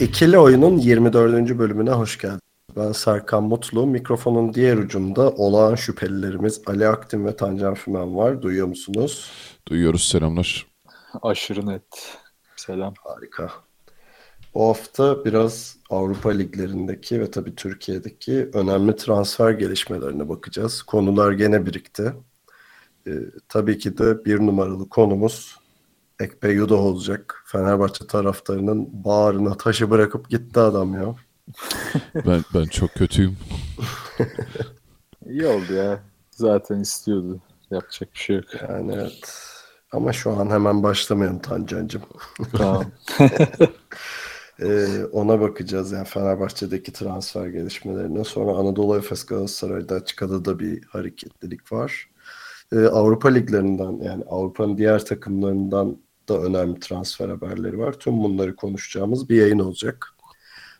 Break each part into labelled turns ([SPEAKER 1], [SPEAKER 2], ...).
[SPEAKER 1] İkili Oyun'un 24. bölümüne hoş geldiniz. Ben Serkan Mutlu. Mikrofonun diğer ucunda olağan şüphelilerimiz Ali Aktin ve Tancan Fümen var. Duyuyor musunuz?
[SPEAKER 2] Duyuyoruz selamlar.
[SPEAKER 3] Aşırı net. Selam.
[SPEAKER 1] Harika. Bu hafta biraz Avrupa liglerindeki ve tabii Türkiye'deki önemli transfer gelişmelerine bakacağız. Konular gene birikti. Ee, tabii ki de bir numaralı konumuz Ekpe Yudo olacak. Fenerbahçe taraftarının bağrına taşı bırakıp gitti adam ya.
[SPEAKER 2] Ben ben çok kötüyüm.
[SPEAKER 3] İyi oldu ya. Zaten istiyordu. Yapacak bir şey yok.
[SPEAKER 1] Yani evet. Ama şu an hemen başlamayalım Tancancığım.
[SPEAKER 3] Tamam.
[SPEAKER 1] Ee, ona bakacağız yani Fenerbahçe'deki transfer gelişmelerine. Sonra Anadolu Efes Galatasaray'da açık adada bir hareketlilik var. Ee, Avrupa liglerinden yani Avrupa'nın diğer takımlarından da önemli transfer haberleri var. Tüm bunları konuşacağımız bir yayın olacak.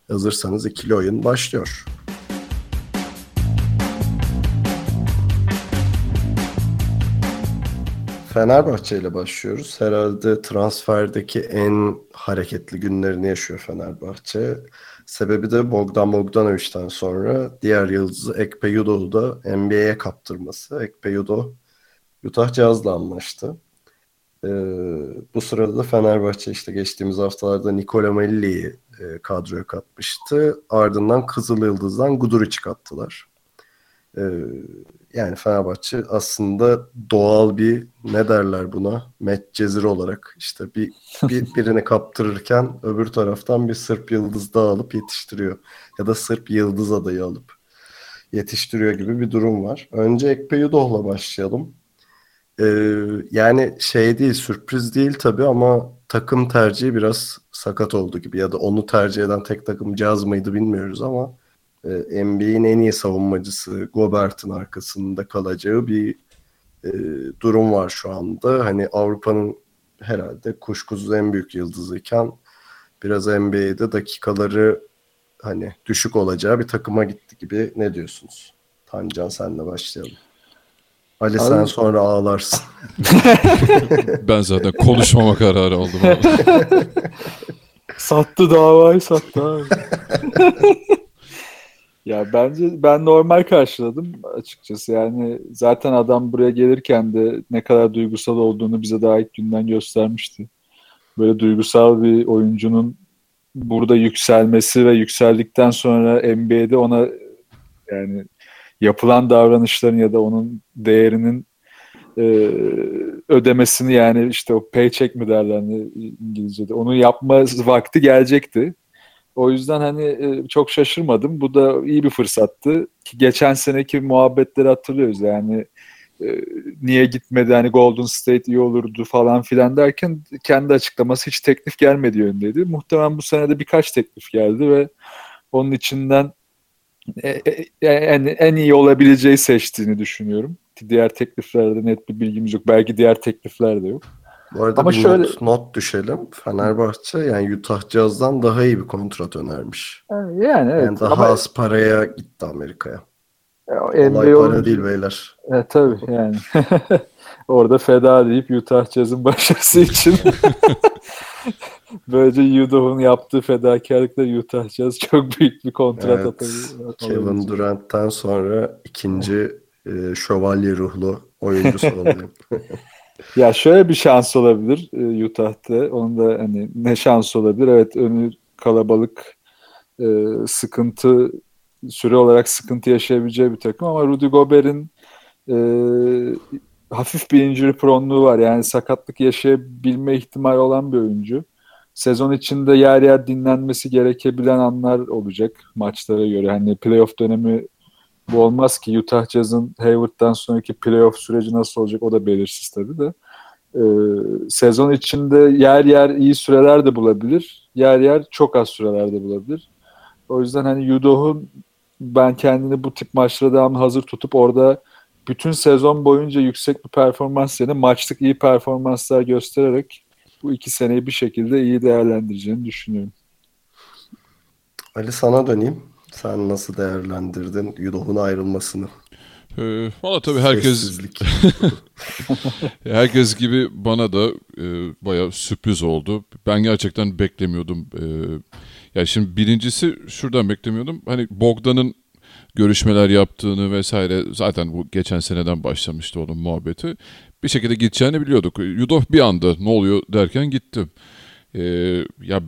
[SPEAKER 1] Hazırsanız ikili oyun başlıyor. Fenerbahçe ile başlıyoruz. Herhalde transferdeki en hareketli günlerini yaşıyor Fenerbahçe. Sebebi de Bogdan Bogdanovic'den sonra diğer yıldızı Ekpe Yudo'yu da NBA'ye kaptırması. Ekpe Yudo Utah Jazz'la anlaştı. Ee, bu sırada da Fenerbahçe işte geçtiğimiz haftalarda Nikola Melli'yi e, kadroya katmıştı. Ardından Kızıl Yıldız'dan Guduric'i kattılar. Ee, yani Fenerbahçe aslında doğal bir ne derler buna? Medcezir olarak işte bir, bir birini kaptırırken öbür taraftan bir Sırp yıldız daha alıp yetiştiriyor. Ya da Sırp yıldız adayı alıp yetiştiriyor gibi bir durum var. Önce Ekpe Yudoh'la başlayalım. Ee, yani şey değil, sürpriz değil tabii ama takım tercihi biraz sakat oldu gibi. Ya da onu tercih eden tek takım Caz mıydı bilmiyoruz ama e, NBA'in en iyi savunmacısı Gobert'in arkasında kalacağı bir e, durum var şu anda. Hani Avrupa'nın herhalde kuşkusuz en büyük yıldızıyken biraz NBA'de dakikaları hani düşük olacağı bir takıma gitti gibi ne diyorsunuz? Tancan senle başlayalım. Ali sen
[SPEAKER 3] Abi-
[SPEAKER 1] sonra ağlarsın.
[SPEAKER 2] Ben zaten konuşmama kararı aldım.
[SPEAKER 3] sattı davayı sattı abi. ya bence ben normal karşıladım açıkçası. Yani zaten adam buraya gelirken de ne kadar duygusal olduğunu bize daha ilk günden göstermişti. Böyle duygusal bir oyuncunun burada yükselmesi ve yükseldikten sonra NBA'de ona yani yapılan davranışların ya da onun değerinin e, ödemesini yani işte o paycheck mi derler hani İngilizce'de onu yapma vakti gelecekti. O yüzden hani e, çok şaşırmadım. Bu da iyi bir fırsattı. Ki geçen seneki muhabbetleri hatırlıyoruz yani e, niye gitmedi hani Golden State iyi olurdu falan filan derken kendi açıklaması hiç teklif gelmedi yönündeydi. Muhtemelen bu sene de birkaç teklif geldi ve onun içinden en, en iyi olabileceği seçtiğini düşünüyorum. Ki diğer tekliflerde net bir bilgimiz yok. Belki diğer teklifler de yok.
[SPEAKER 1] Bu arada
[SPEAKER 3] Ama
[SPEAKER 1] bir
[SPEAKER 3] şöyle-
[SPEAKER 1] not, not düşelim. Fenerbahçe yani Utah Jazz'dan daha iyi bir kontrat önermiş.
[SPEAKER 3] Yani, yani evet.
[SPEAKER 1] Yani daha
[SPEAKER 3] Ama
[SPEAKER 1] az paraya gitti Amerika'ya.
[SPEAKER 3] NBA
[SPEAKER 1] Olay para
[SPEAKER 3] olunca-
[SPEAKER 1] değil beyler.
[SPEAKER 3] E, tabii yani. Orada feda deyip Utah Jazz'ın başarısı için böylece Udah'ın yaptığı fedakarlıkla Utah Jazz çok büyük bir kontrat
[SPEAKER 1] Evet.
[SPEAKER 3] atabilir.
[SPEAKER 1] Kevin Durant'ten sonra ikinci e, şövalye ruhlu oyuncusu oluyor.
[SPEAKER 3] Ya şöyle bir şans olabilir e, Utah'ta. Onun da hani ne şans olabilir? Evet önü kalabalık e, sıkıntı süre olarak sıkıntı yaşayabileceği bir takım ama Rudy Gobert'in e, hafif bir injury prone'luğu var. Yani sakatlık yaşayabilme ihtimali olan bir oyuncu. Sezon içinde yer yer dinlenmesi gerekebilen anlar olacak maçlara göre. Hani playoff dönemi bu olmaz ki Utah Jazz'ın Hayward'dan sonraki playoff süreci nasıl olacak o da belirsiz tabii de. Ee, sezon içinde yer yer iyi süreler de bulabilir. Yer yer çok az süreler de bulabilir. O yüzden hani Yudoh'un ben kendini bu tip maçlara devamlı hazır tutup orada bütün sezon boyunca yüksek bir performans yerine maçlık iyi performanslar göstererek bu iki seneyi bir şekilde iyi değerlendireceğini düşünüyorum.
[SPEAKER 1] Ali sana döneyim. Sen nasıl değerlendirdin Yudoh'un ayrılmasını?
[SPEAKER 2] Ee, Valla tabii herkes herkes gibi bana da e, bayağı sürpriz oldu. Ben gerçekten beklemiyordum. E, ya şimdi birincisi şuradan beklemiyordum. Hani Bogdan'ın görüşmeler yaptığını vesaire zaten bu geçen seneden başlamıştı onun muhabbeti. Bir şekilde gideceğini biliyorduk. Yudov bir anda ne oluyor derken gitti. E, ya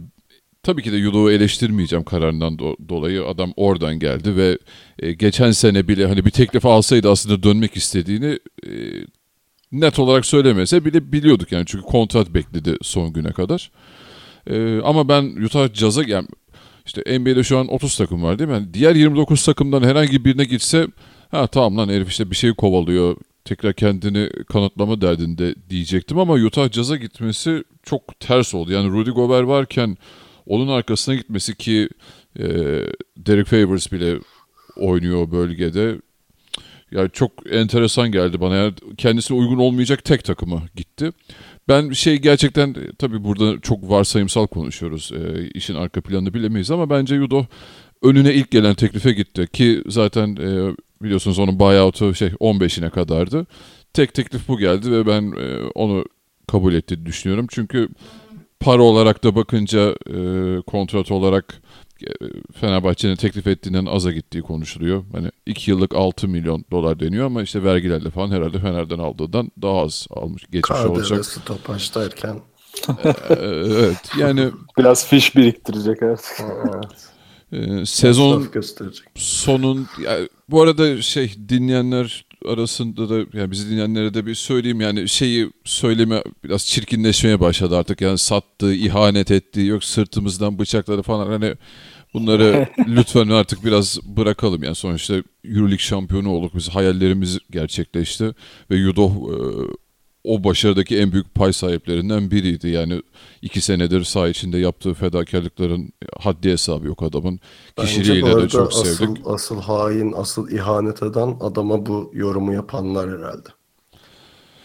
[SPEAKER 2] tabii ki de Yudov'u eleştirmeyeceğim kararından do- dolayı. Adam oradan geldi ve e, geçen sene bile hani bir teklif alsaydı aslında dönmek istediğini e, net olarak söylemese bile biliyorduk yani çünkü kontrat bekledi son güne kadar. E, ama ben Utah Jazz'a yani işte NBA'de şu an 30 takım var değil mi? Yani diğer 29 takımdan herhangi birine gitse ha tamam lan herif işte bir şey kovalıyor tekrar kendini kanıtlama derdinde diyecektim ama Utah Jazz'a gitmesi çok ters oldu. Yani Rudy Gobert varken onun arkasına gitmesi ki e, Derek Favors bile oynuyor bölgede. Yani çok enteresan geldi bana. Yani kendisine uygun olmayacak tek takıma gitti. Ben şey gerçekten tabii burada çok varsayımsal konuşuyoruz. E, işin arka planını bilemeyiz ama bence Yudo önüne ilk gelen teklife gitti ki zaten e, biliyorsunuz onun buyout'u şey 15'ine kadardı. Tek teklif bu geldi ve ben e, onu kabul ettiğini düşünüyorum. Çünkü para olarak da bakınca e, kontrat olarak Fenerbahçe'nin teklif ettiğinden aza gittiği konuşuluyor. Hani 2 yıllık 6 milyon dolar deniyor ama işte vergilerle falan herhalde Fener'den aldığından daha az almış geçmiş olacak.
[SPEAKER 1] KDV stopaj derken.
[SPEAKER 2] Ee, evet yani
[SPEAKER 3] Biraz fiş biriktirecek artık.
[SPEAKER 1] Evet.
[SPEAKER 2] e, sezon sonun ya, bu arada şey dinleyenler arasında da yani bizi dinleyenlere de bir söyleyeyim. Yani şeyi söyleme biraz çirkinleşmeye başladı artık. Yani sattığı, ihanet ettiği yok sırtımızdan bıçakladı falan. Hani bunları lütfen artık biraz bırakalım. Yani sonuçta Euroleague şampiyonu olduk biz. Hayallerimiz gerçekleşti. Ve Yudo e, o başarıdaki en büyük pay sahiplerinden biriydi. Yani iki senedir saha içinde yaptığı fedakarlıkların haddi hesabı yok adamın. Kişiliğiyle de çok
[SPEAKER 1] asıl,
[SPEAKER 2] sevdik.
[SPEAKER 1] asıl hain, asıl ihanet eden adama bu yorumu yapanlar herhalde.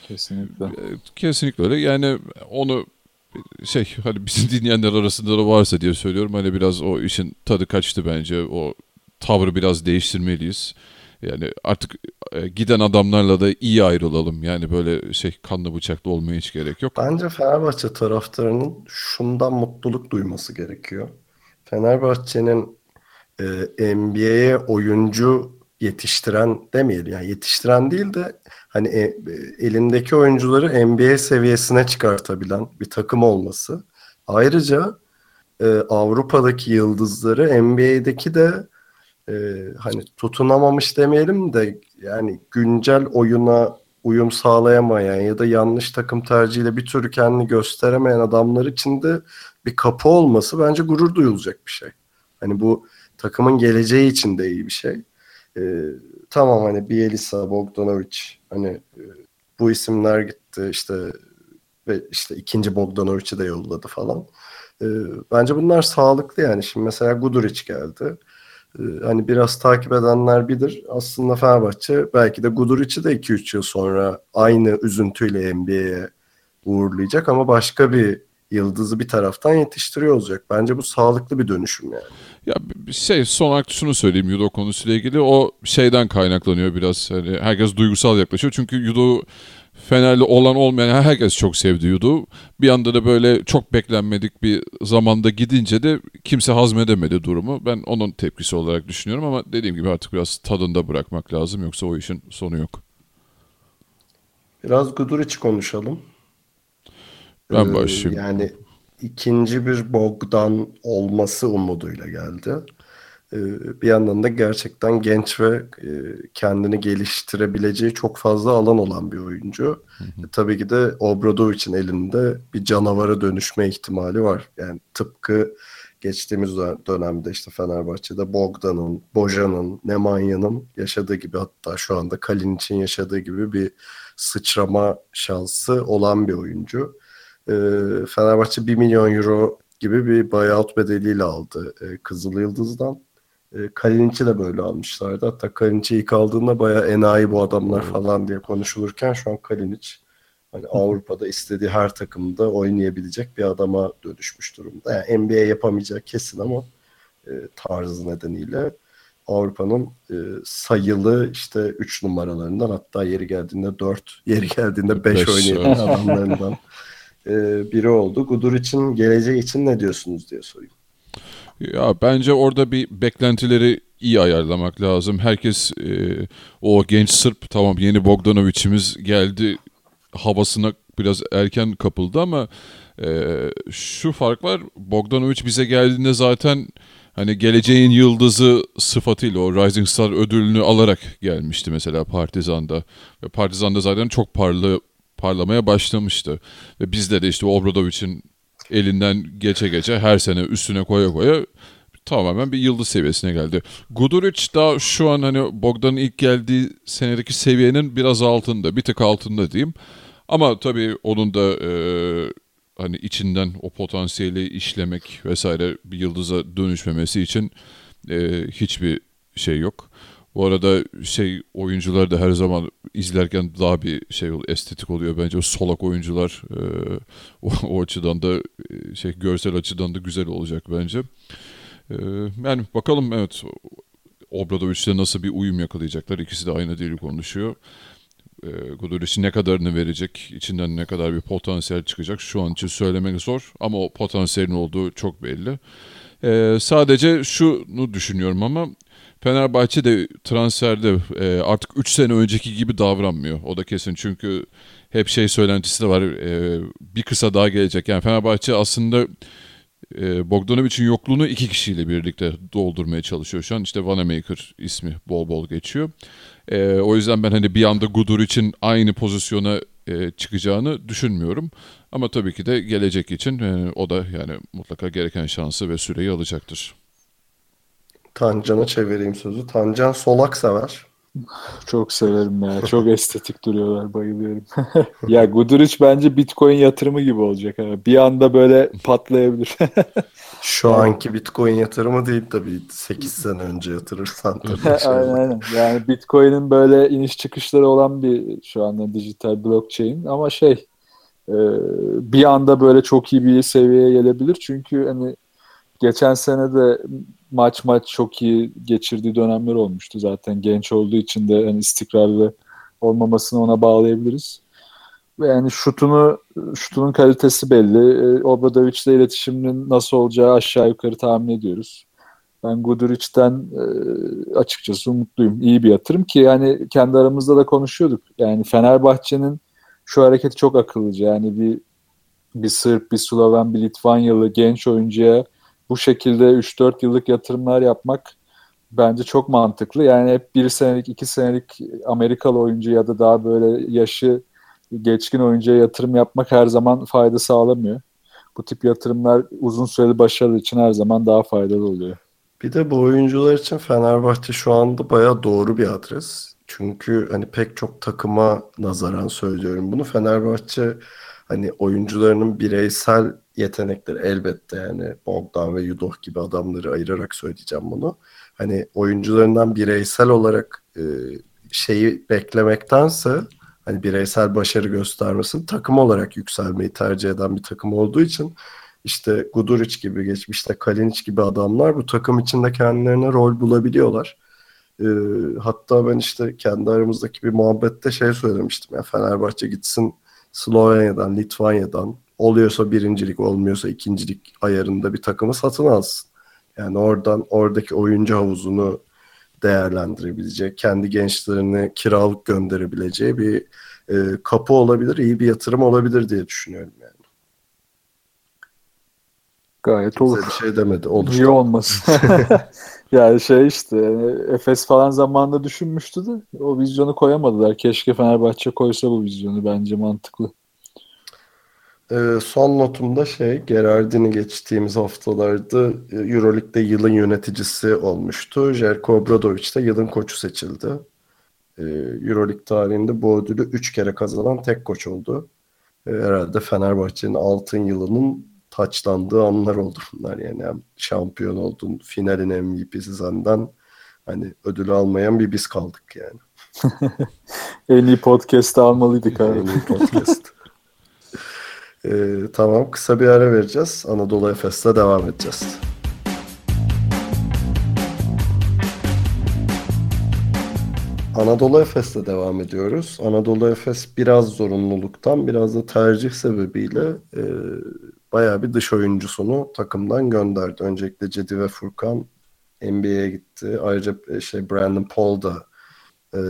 [SPEAKER 3] Kesinlikle.
[SPEAKER 2] E, Kesinlikle öyle. Yani onu şey hani bizim dinleyenler arasında da varsa diye söylüyorum. Hani biraz o işin tadı kaçtı bence. O tavrı biraz değiştirmeliyiz. Yani artık e, giden adamlarla da iyi ayrılalım. Yani böyle şey kanlı bıçaklı olmaya hiç gerek yok.
[SPEAKER 1] Bence Fenerbahçe taraftarının şundan mutluluk duyması gerekiyor. Fenerbahçe'nin e, NBA'ye oyuncu yetiştiren demeyelim yani yetiştiren değil de hani e, elindeki oyuncuları NBA seviyesine çıkartabilen bir takım olması. Ayrıca e, Avrupa'daki yıldızları NBA'deki de e, hani tutunamamış demeyelim de yani güncel oyuna uyum sağlayamayan ya da yanlış takım tercihiyle bir türlü kendini gösteremeyen adamlar için de bir kapı olması bence gurur duyulacak bir şey. Hani bu takımın geleceği için de iyi bir şey. Ee, tamam hani Bielisa, Bogdanovic hani e, bu isimler gitti işte ve işte ikinci Bogdanovic'i de yolladı falan. Ee, bence bunlar sağlıklı yani. Şimdi mesela Guduric geldi. Ee, hani biraz takip edenler bilir. Aslında Fenerbahçe belki de Guduric'i de 2-3 yıl sonra aynı üzüntüyle NBA'ye uğurlayacak ama başka bir yıldızı bir taraftan yetiştiriyor olacak. Bence bu sağlıklı bir dönüşüm yani.
[SPEAKER 2] Ya şey son olarak şunu söyleyeyim judo konusuyla ilgili o şeyden kaynaklanıyor biraz hani herkes duygusal yaklaşıyor çünkü judo Fenerli olan olmayan herkes çok sevdi judo. Bir anda da böyle çok beklenmedik bir zamanda gidince de kimse hazmedemedi durumu. Ben onun tepkisi olarak düşünüyorum ama dediğim gibi artık biraz tadında bırakmak lazım yoksa o işin sonu yok.
[SPEAKER 1] Biraz Guduric konuşalım.
[SPEAKER 2] Ben
[SPEAKER 1] Ee,
[SPEAKER 2] başlayayım.
[SPEAKER 1] Yani ikinci bir Bogdan olması umuduyla geldi. Ee, Bir yandan da gerçekten genç ve e, kendini geliştirebileceği çok fazla alan olan bir oyuncu. E, Tabii ki de Obradovic'in elinde bir canavara dönüşme ihtimali var. Yani tıpkı geçtiğimiz dö- dönemde işte Fenerbahçe'de Bogdan'ın, Bojan'ın, Nemanya'nın yaşadığı gibi hatta şu anda Kalinic'in yaşadığı gibi bir sıçrama şansı olan bir oyuncu. Ee, Fenerbahçe 1 milyon euro gibi bir buyout bedeliyle aldı e, Kızıl Yıldız'dan. E, Kalinic'i de böyle almışlardı. Hatta Kalinic'i ilk aldığında bayağı enayi bu adamlar falan diye konuşulurken şu an Kalinic hani Avrupa'da istediği her takımda oynayabilecek bir adama dönüşmüş durumda. Yani NBA yapamayacak kesin ama e, tarzı nedeniyle Avrupa'nın e, sayılı işte 3 numaralarından hatta yeri geldiğinde 4, yeri geldiğinde 5
[SPEAKER 2] Beş,
[SPEAKER 1] oynayan adamlarından e, biri oldu. Gudur için geleceği için ne diyorsunuz diye sorayım.
[SPEAKER 2] Ya bence orada bir beklentileri iyi ayarlamak lazım. Herkes e, o genç Sırp tamam yeni Bogdanovic'imiz geldi havasına biraz erken kapıldı ama e, şu fark var. Bogdanovic bize geldiğinde zaten hani geleceğin yıldızı sıfatıyla o Rising Star ödülünü alarak gelmişti mesela Partizan'da. Ve Partizan'da zaten çok parlı parlamaya başlamıştı. Ve bizde de işte Obradovic'in elinden geçe geçe her sene üstüne koya koya tamamen bir yıldız seviyesine geldi. Guduric daha şu an hani Bogdan'ın ilk geldiği senedeki seviyenin biraz altında, bir tık altında diyeyim. Ama tabii onun da e, hani içinden o potansiyeli işlemek vesaire bir yıldıza dönüşmemesi için e, hiçbir şey yok. Bu arada şey oyuncular da her zaman izlerken daha bir şey estetik oluyor bence o solak oyuncular e, o, o açıdan da e, şey görsel açıdan da güzel olacak bence. E, yani bakalım evet Obradovic'le nasıl bir uyum yakalayacaklar. İkisi de aynı dili konuşuyor. E, Guduric'in ne kadarını verecek, içinden ne kadar bir potansiyel çıkacak şu an için söylemek zor ama o potansiyelin olduğu çok belli. E, sadece şunu düşünüyorum ama Fenerbahçe de transferde e, artık 3 sene önceki gibi davranmıyor. O da kesin çünkü hep şey söylentisi de var. e, bir kısa daha gelecek. Yani Fenerbahçe aslında e, Bogdanovic'in yokluğunu iki kişiyle birlikte doldurmaya çalışıyor şu an. İşte Vanamaker ismi bol bol geçiyor. E, o yüzden ben hani bir anda Gudur için aynı pozisyona e, çıkacağını düşünmüyorum. Ama tabii ki de gelecek için e, o da yani mutlaka gereken şansı ve süreyi alacaktır.
[SPEAKER 1] Tancan'a çevireyim sözü. Tancan solak sever.
[SPEAKER 3] Çok severim ya. Çok estetik duruyorlar. Bayılıyorum. ya Guduric bence Bitcoin yatırımı gibi olacak. Ha. Bir anda böyle patlayabilir.
[SPEAKER 1] Şu anki Bitcoin yatırımı değil tabii. 8 sene önce yatırırsan tabii.
[SPEAKER 3] aynen aynen. Yani Bitcoin'in böyle iniş çıkışları olan bir şu anda dijital blockchain ama şey e, bir anda böyle çok iyi bir seviyeye gelebilir. Çünkü hani geçen sene de maç maç çok iyi geçirdiği dönemler olmuştu. Zaten genç olduğu için de hani istikrarlı olmamasını ona bağlayabiliriz. Yani şutunu şutunun kalitesi belli. E, Obradovic'le iletişiminin nasıl olacağı aşağı yukarı tahmin ediyoruz. Ben Guduric'ten e, açıkçası umutluyum. İyi bir yatırım ki yani kendi aramızda da konuşuyorduk. Yani Fenerbahçe'nin şu hareketi çok akıllıca. Yani bir bir Sırp, bir Sloven, bir Litvanyalı genç oyuncuya bu şekilde 3-4 yıllık yatırımlar yapmak bence çok mantıklı. Yani hep bir senelik, iki senelik Amerikalı oyuncu ya da daha böyle yaşı geçkin oyuncuya yatırım yapmak her zaman fayda sağlamıyor. Bu tip yatırımlar uzun süreli başarı için her zaman daha faydalı oluyor.
[SPEAKER 1] Bir de bu oyuncular için Fenerbahçe şu anda bayağı doğru bir adres. Çünkü hani pek çok takıma nazaran söylüyorum bunu. Fenerbahçe hani oyuncularının bireysel yetenekleri elbette yani Bogdan ve Yudoh gibi adamları ayırarak söyleyeceğim bunu. Hani oyuncularından bireysel olarak e, şeyi beklemektense hani bireysel başarı göstermesini takım olarak yükselmeyi tercih eden bir takım olduğu için işte Guduric gibi geçmişte Kalinic gibi adamlar bu takım içinde kendilerine rol bulabiliyorlar. Ee, hatta ben işte kendi aramızdaki bir muhabbette şey söylemiştim ya Fenerbahçe gitsin Slovenya'dan, Litvanya'dan oluyorsa birincilik olmuyorsa ikincilik ayarında bir takımı satın alsın. Yani oradan oradaki oyuncu havuzunu değerlendirebilecek, kendi gençlerini kiralık gönderebileceği bir e, kapı olabilir, iyi bir yatırım olabilir diye düşünüyorum yani.
[SPEAKER 3] Gayet olur.
[SPEAKER 1] Size bir şey demedi. Olur.
[SPEAKER 3] Niye olmasın? yani şey işte yani Efes falan zamanında düşünmüştü de o vizyonu koyamadılar. Keşke Fenerbahçe koysa bu vizyonu bence mantıklı.
[SPEAKER 1] Ee, son notumda şey Gerardini geçtiğimiz haftalarda e, Euroleague'de yılın yöneticisi olmuştu. Jelko Obradovic de yılın koçu seçildi. Ee, Euroleague tarihinde bu ödülü 3 kere kazanan tek koç oldu. Ee, herhalde Fenerbahçe'nin altın yılının taçlandığı anlar oldu bunlar yani. Hem şampiyon oldun, finalin MVP'si senden hani ödülü almayan bir biz kaldık yani.
[SPEAKER 3] en iyi podcast'ı almalıydık abi.
[SPEAKER 1] En iyi podcast. Ee, tamam kısa bir ara vereceğiz. Anadolu Efes'le devam edeceğiz. Anadolu Efes'le devam ediyoruz. Anadolu Efes biraz zorunluluktan biraz da tercih sebebiyle e, bayağı bir dış oyuncusunu takımdan gönderdi. Öncelikle Cedi ve Furkan NBA'ye gitti. Ayrıca e, şey Brandon Paul da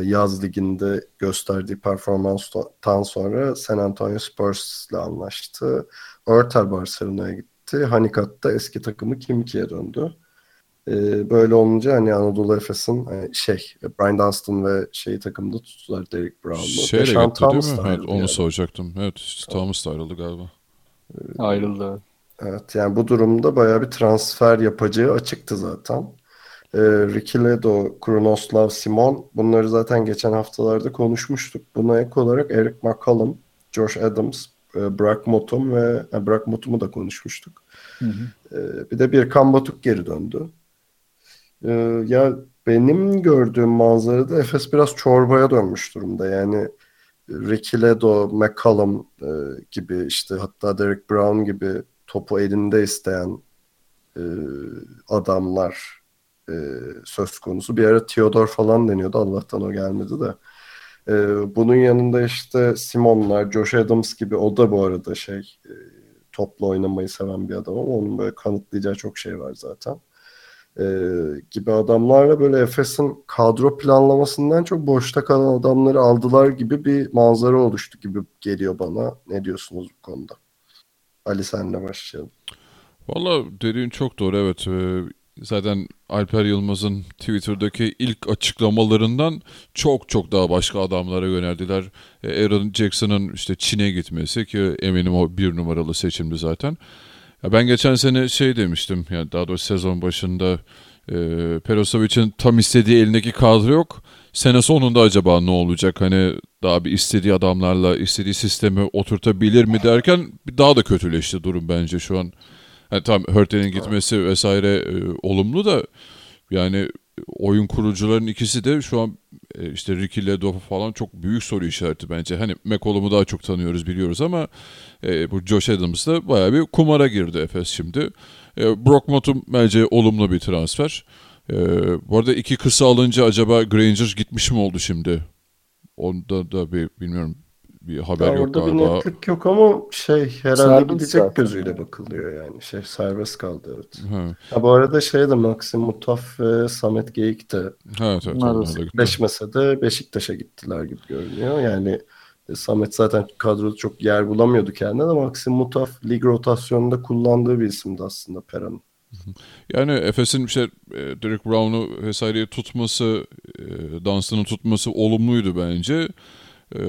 [SPEAKER 1] yaz liginde gösterdiği performanstan sonra San Antonio Spurs'la anlaştı. Örtel Barcelona'ya gitti. Hanikat da eski takımı Kimki'ye döndü. E, böyle olunca hani Anadolu Efes'in hani şey Brian Dunstan ve şeyi takımda tuttular Derek Brown'u.
[SPEAKER 2] Şeyle
[SPEAKER 1] Deşan
[SPEAKER 2] gitti değil
[SPEAKER 1] Thomas
[SPEAKER 2] mi?
[SPEAKER 1] da
[SPEAKER 2] Evet, onu
[SPEAKER 1] yani.
[SPEAKER 2] soracaktım. Evet, Thomas da ayrıldı galiba.
[SPEAKER 3] Ayrıldı.
[SPEAKER 1] Evet yani bu durumda bayağı bir transfer yapacağı açıktı zaten. Ee, Ricky Ledo, Krunoslav Simon bunları zaten geçen haftalarda konuşmuştuk. Buna ek olarak Eric McCollum, Josh Adams, e, Brock Motum ve e, Brock Motum'u da konuşmuştuk.
[SPEAKER 3] Hı hı.
[SPEAKER 1] Ee, bir de bir Batuk geri döndü. Ee, ya benim gördüğüm manzarada Efes biraz çorbaya dönmüş durumda. Yani Ricky Ledo, McCollum e, gibi işte hatta Derek Brown gibi topu elinde isteyen e, adamlar e, söz konusu. Bir ara Theodore falan deniyordu. Allah'tan o gelmedi de. E, bunun yanında işte Simonlar, Josh Adams gibi o da bu arada şey e, topla oynamayı seven bir adam ama onun böyle kanıtlayacağı çok şey var zaten. E, gibi adamlarla böyle Efes'in kadro planlamasından çok boşta kalan adamları aldılar gibi bir manzara oluştu gibi geliyor bana. Ne diyorsunuz bu konuda? Ali senle başlayalım.
[SPEAKER 2] Valla dediğin çok doğru evet. Zaten Alper Yılmaz'ın Twitter'daki ilk açıklamalarından çok çok daha başka adamlara yöneldiler. Ee, Aaron Jackson'ın işte Çin'e gitmesi ki eminim o bir numaralı seçimdi zaten. Ya ben geçen sene şey demiştim yani daha doğrusu sezon başında e, Perosovic'in tam istediği elindeki kadro yok. Sene sonunda acaba ne olacak? Hani daha bir istediği adamlarla istediği sistemi oturtabilir mi derken daha da kötüleşti durum bence şu an. Yani tam Hörtel'in gitmesi vesaire e, olumlu da yani oyun kurucuların ikisi de şu an e, işte Ricky Ledo falan çok büyük soru işareti bence. Hani McCollum'u daha çok tanıyoruz biliyoruz ama e, bu Josh Adams da bayağı bir kumara girdi Efes şimdi. E, Brock Motum bence olumlu bir transfer. E, bu arada iki kısa alınca acaba Granger gitmiş mi oldu şimdi? Onda da bir bilmiyorum bir haber
[SPEAKER 1] Ya
[SPEAKER 2] yok
[SPEAKER 1] orada bir
[SPEAKER 2] galiba.
[SPEAKER 1] netlik yok ama şey herhalde
[SPEAKER 3] Serbest
[SPEAKER 1] gidecek
[SPEAKER 3] zaten.
[SPEAKER 1] gözüyle bakılıyor yani. Şey serbest kaldı evet.
[SPEAKER 2] Ha,
[SPEAKER 1] Ha, bu arada şey de Maxim Mutaf ve Samet Geyik de
[SPEAKER 2] evet evet.
[SPEAKER 1] Beşmese de Beşiktaş'a gittiler gibi görünüyor. Yani e, Samet zaten kadroda çok yer bulamıyordu kendine de Maxim Mutaf lig rotasyonunda kullandığı bir isimdi aslında Pera'nın.
[SPEAKER 2] Yani Efes'in işte e, Derek Brown'u vesaireyi tutması, e, Dunstan'ı tutması olumluydu bence. E,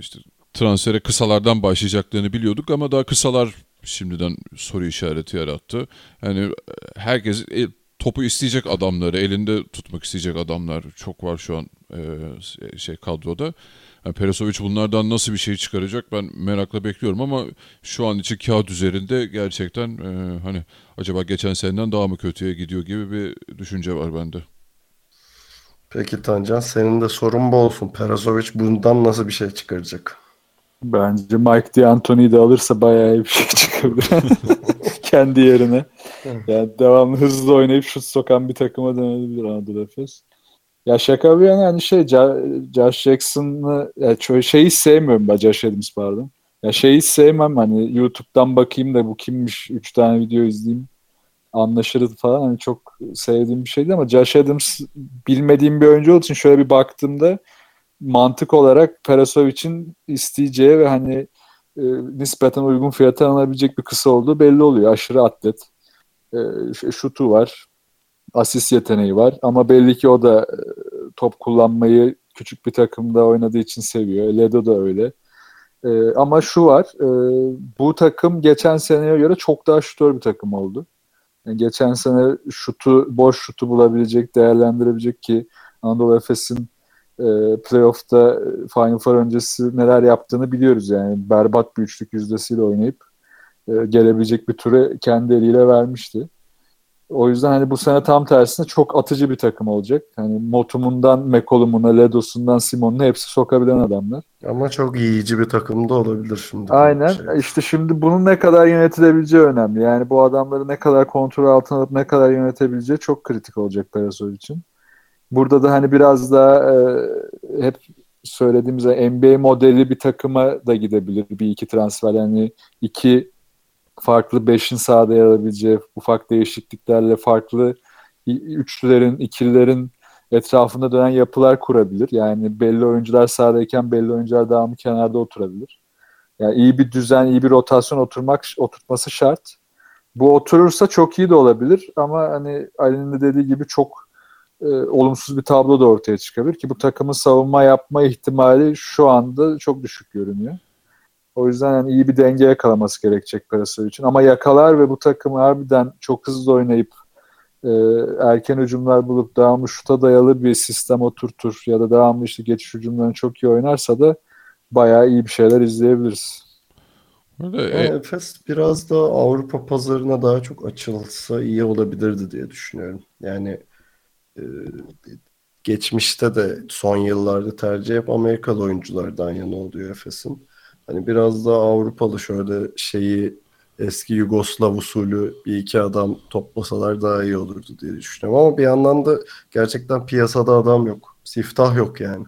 [SPEAKER 2] işte transfere kısalardan başlayacaklarını biliyorduk ama daha kısalar şimdiden soru işareti yarattı. Yani e, herkes e, topu isteyecek adamları, elinde tutmak isteyecek adamlar çok var şu an e, şey kadroda. Yani Peresovic bunlardan nasıl bir şey çıkaracak ben merakla bekliyorum ama şu an için kağıt üzerinde gerçekten e, hani acaba geçen seneden daha mı kötüye gidiyor gibi bir düşünce var bende.
[SPEAKER 1] Peki Tancan senin de sorun bu olsun. Perasovic bundan nasıl bir şey çıkaracak?
[SPEAKER 3] Bence Mike D'Antoni'yi de alırsa bayağı iyi bir şey çıkabilir. Kendi yerine. Yani devamlı hızlı oynayıp şut sokan bir takıma dönebilir Anadolu Efes. Ya şaka bir yana hani şey Josh Jackson'ı ya ço- şeyi sevmiyorum ben Josh Adams pardon. Ya şeyi sevmem hani YouTube'dan bakayım da bu kimmiş 3 tane video izleyeyim anlaşırız falan hani çok sevdiğim bir şeydi ama Josh Adams bilmediğim bir oyuncu olduğu için şöyle bir baktığımda mantık olarak Perasovic'in isteyeceği ve hani e, nispeten uygun fiyata alınabilecek bir kısa olduğu belli oluyor. Aşırı atlet. E, şutu var. Asist yeteneği var. Ama belli ki o da e, top kullanmayı küçük bir takımda oynadığı için seviyor. Ledo da öyle. E, ama şu var. e, bu takım geçen seneye göre çok daha şutör bir takım oldu. Geçen sene şutu, boş şutu bulabilecek, değerlendirebilecek ki Anadolu Efes'in e, playoff'ta e, Final Four öncesi neler yaptığını biliyoruz yani. Berbat bir üçlük yüzdesiyle oynayıp e, gelebilecek bir türe kendi eliyle vermişti. O yüzden hani bu sene tam tersine çok atıcı bir takım olacak. Hani Motum'undan McCollum'una, Ledos'undan Simon'una hepsi sokabilen adamlar.
[SPEAKER 1] Ama çok yiyici bir takım da olabilir şimdi.
[SPEAKER 3] Aynen.
[SPEAKER 1] Şey.
[SPEAKER 3] İşte şimdi bunun ne kadar yönetilebileceği önemli. Yani bu adamları ne kadar kontrol altına alıp ne kadar yönetebileceği çok kritik olacak Parasol için. Burada da hani biraz daha e, hep söylediğimiz NBA modeli bir takıma da gidebilir. Bir iki transfer yani iki farklı beşin sahada yer alabileceği ufak değişikliklerle farklı üçlülerin, ikililerin etrafında dönen yapılar kurabilir. Yani belli oyuncular sahadayken belli oyuncular devamlı kenarda oturabilir. Yani iyi bir düzen, iyi bir rotasyon oturmak oturtması şart. Bu oturursa çok iyi de olabilir ama hani Ali'nin de dediği gibi çok e, olumsuz bir tablo da ortaya çıkabilir ki bu takımın savunma yapma ihtimali şu anda çok düşük görünüyor. O yüzden yani iyi bir denge yakalaması gerekecek parası için. Ama yakalar ve bu takım harbiden çok hızlı oynayıp e, erken hücumlar bulup devamlı şuta dayalı bir sistem oturtur ya da devamlı işte geçiş hücumlarını çok iyi oynarsa da bayağı iyi bir şeyler izleyebiliriz.
[SPEAKER 1] Öyle, yani e... Efes biraz da Avrupa pazarına daha çok açılsa iyi olabilirdi diye düşünüyorum. Yani e, geçmişte de son yıllarda tercih hep Amerikalı oyunculardan yana oluyor Efes'in. Hani biraz daha Avrupalı şöyle şeyi eski Yugoslav usulü bir iki adam toplasalar daha iyi olurdu diye düşünüyorum. Ama bir yandan da gerçekten piyasada adam yok. Siftah yok yani.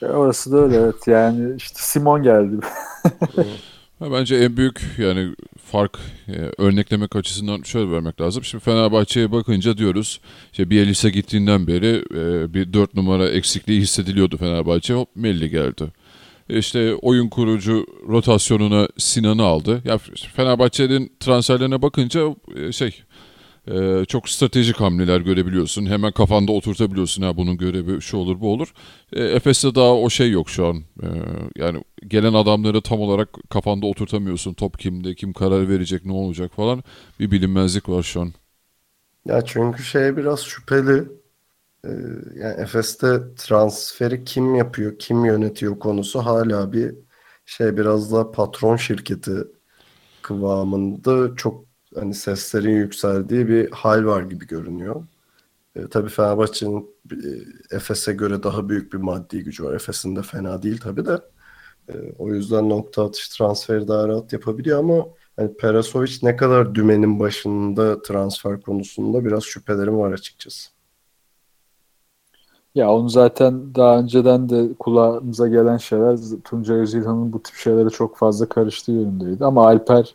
[SPEAKER 3] Ya orası da öyle evet. Yani işte Simon geldi.
[SPEAKER 2] Bence en büyük yani fark e, örneklemek açısından şöyle vermek lazım. Şimdi Fenerbahçe'ye bakınca diyoruz işte bir Elise gittiğinden beri e, bir dört numara eksikliği hissediliyordu Fenerbahçe. Hop Melli geldi işte oyun kurucu rotasyonuna Sinan'ı aldı. Ya Fenerbahçe'nin transferlerine bakınca e, şey e, çok stratejik hamleler görebiliyorsun. Hemen kafanda oturtabiliyorsun. Ha bunun görevi şu olur bu olur. E, Efes'te daha o şey yok şu an. yani gelen adamları tam olarak kafanda oturtamıyorsun. Top kimde, kim karar verecek, ne olacak falan. Bir bilinmezlik var şu an.
[SPEAKER 1] Ya çünkü şey biraz şüpheli. Ee, yani Efes'te transferi kim yapıyor, kim yönetiyor konusu hala bir şey biraz da patron şirketi kıvamında çok hani seslerin yükseldiği bir hal var gibi görünüyor. E, tabii Fenerbahçe'nin e, Efes'e göre daha büyük bir maddi gücü var. Efes'in de fena değil tabii de. E, o yüzden nokta atış transferi daha rahat yapabiliyor ama yani Perasovic ne kadar dümenin başında transfer konusunda biraz şüphelerim var açıkçası.
[SPEAKER 3] Ya onu zaten daha önceden de kulağımıza gelen şeyler Tuncay Özilhan'ın bu tip şeylere çok fazla karıştığı yönündeydi. Ama Alper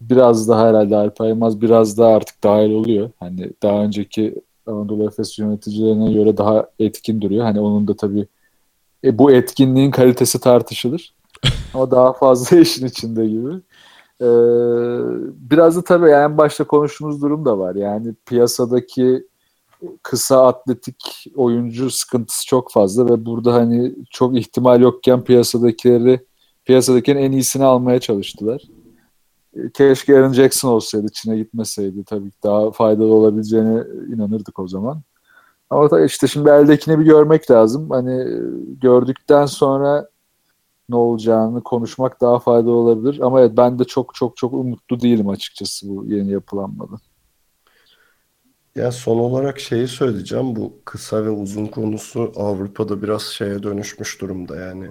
[SPEAKER 3] biraz daha herhalde Alper Yılmaz biraz daha artık dahil oluyor. Hani daha önceki Anadolu Efes yöneticilerine göre daha etkin duruyor. Hani onun da tabii e, bu etkinliğin kalitesi tartışılır. Ama daha fazla işin içinde gibi. Ee, biraz da tabii yani en başta konuştuğumuz durum da var. Yani piyasadaki kısa atletik oyuncu sıkıntısı çok fazla ve burada hani çok ihtimal yokken piyasadakileri piyasadakinin en iyisini almaya çalıştılar. E, keşke Aaron Jackson olsaydı, Çin'e gitmeseydi tabii daha faydalı olabileceğine inanırdık o zaman. Ama işte şimdi eldekini bir görmek lazım. Hani gördükten sonra ne olacağını konuşmak daha faydalı olabilir. Ama evet ben de çok çok çok umutlu değilim açıkçası bu yeni yapılanmadan.
[SPEAKER 1] Ya son olarak şeyi söyleyeceğim. Bu kısa ve uzun konusu Avrupa'da biraz şeye dönüşmüş durumda. Yani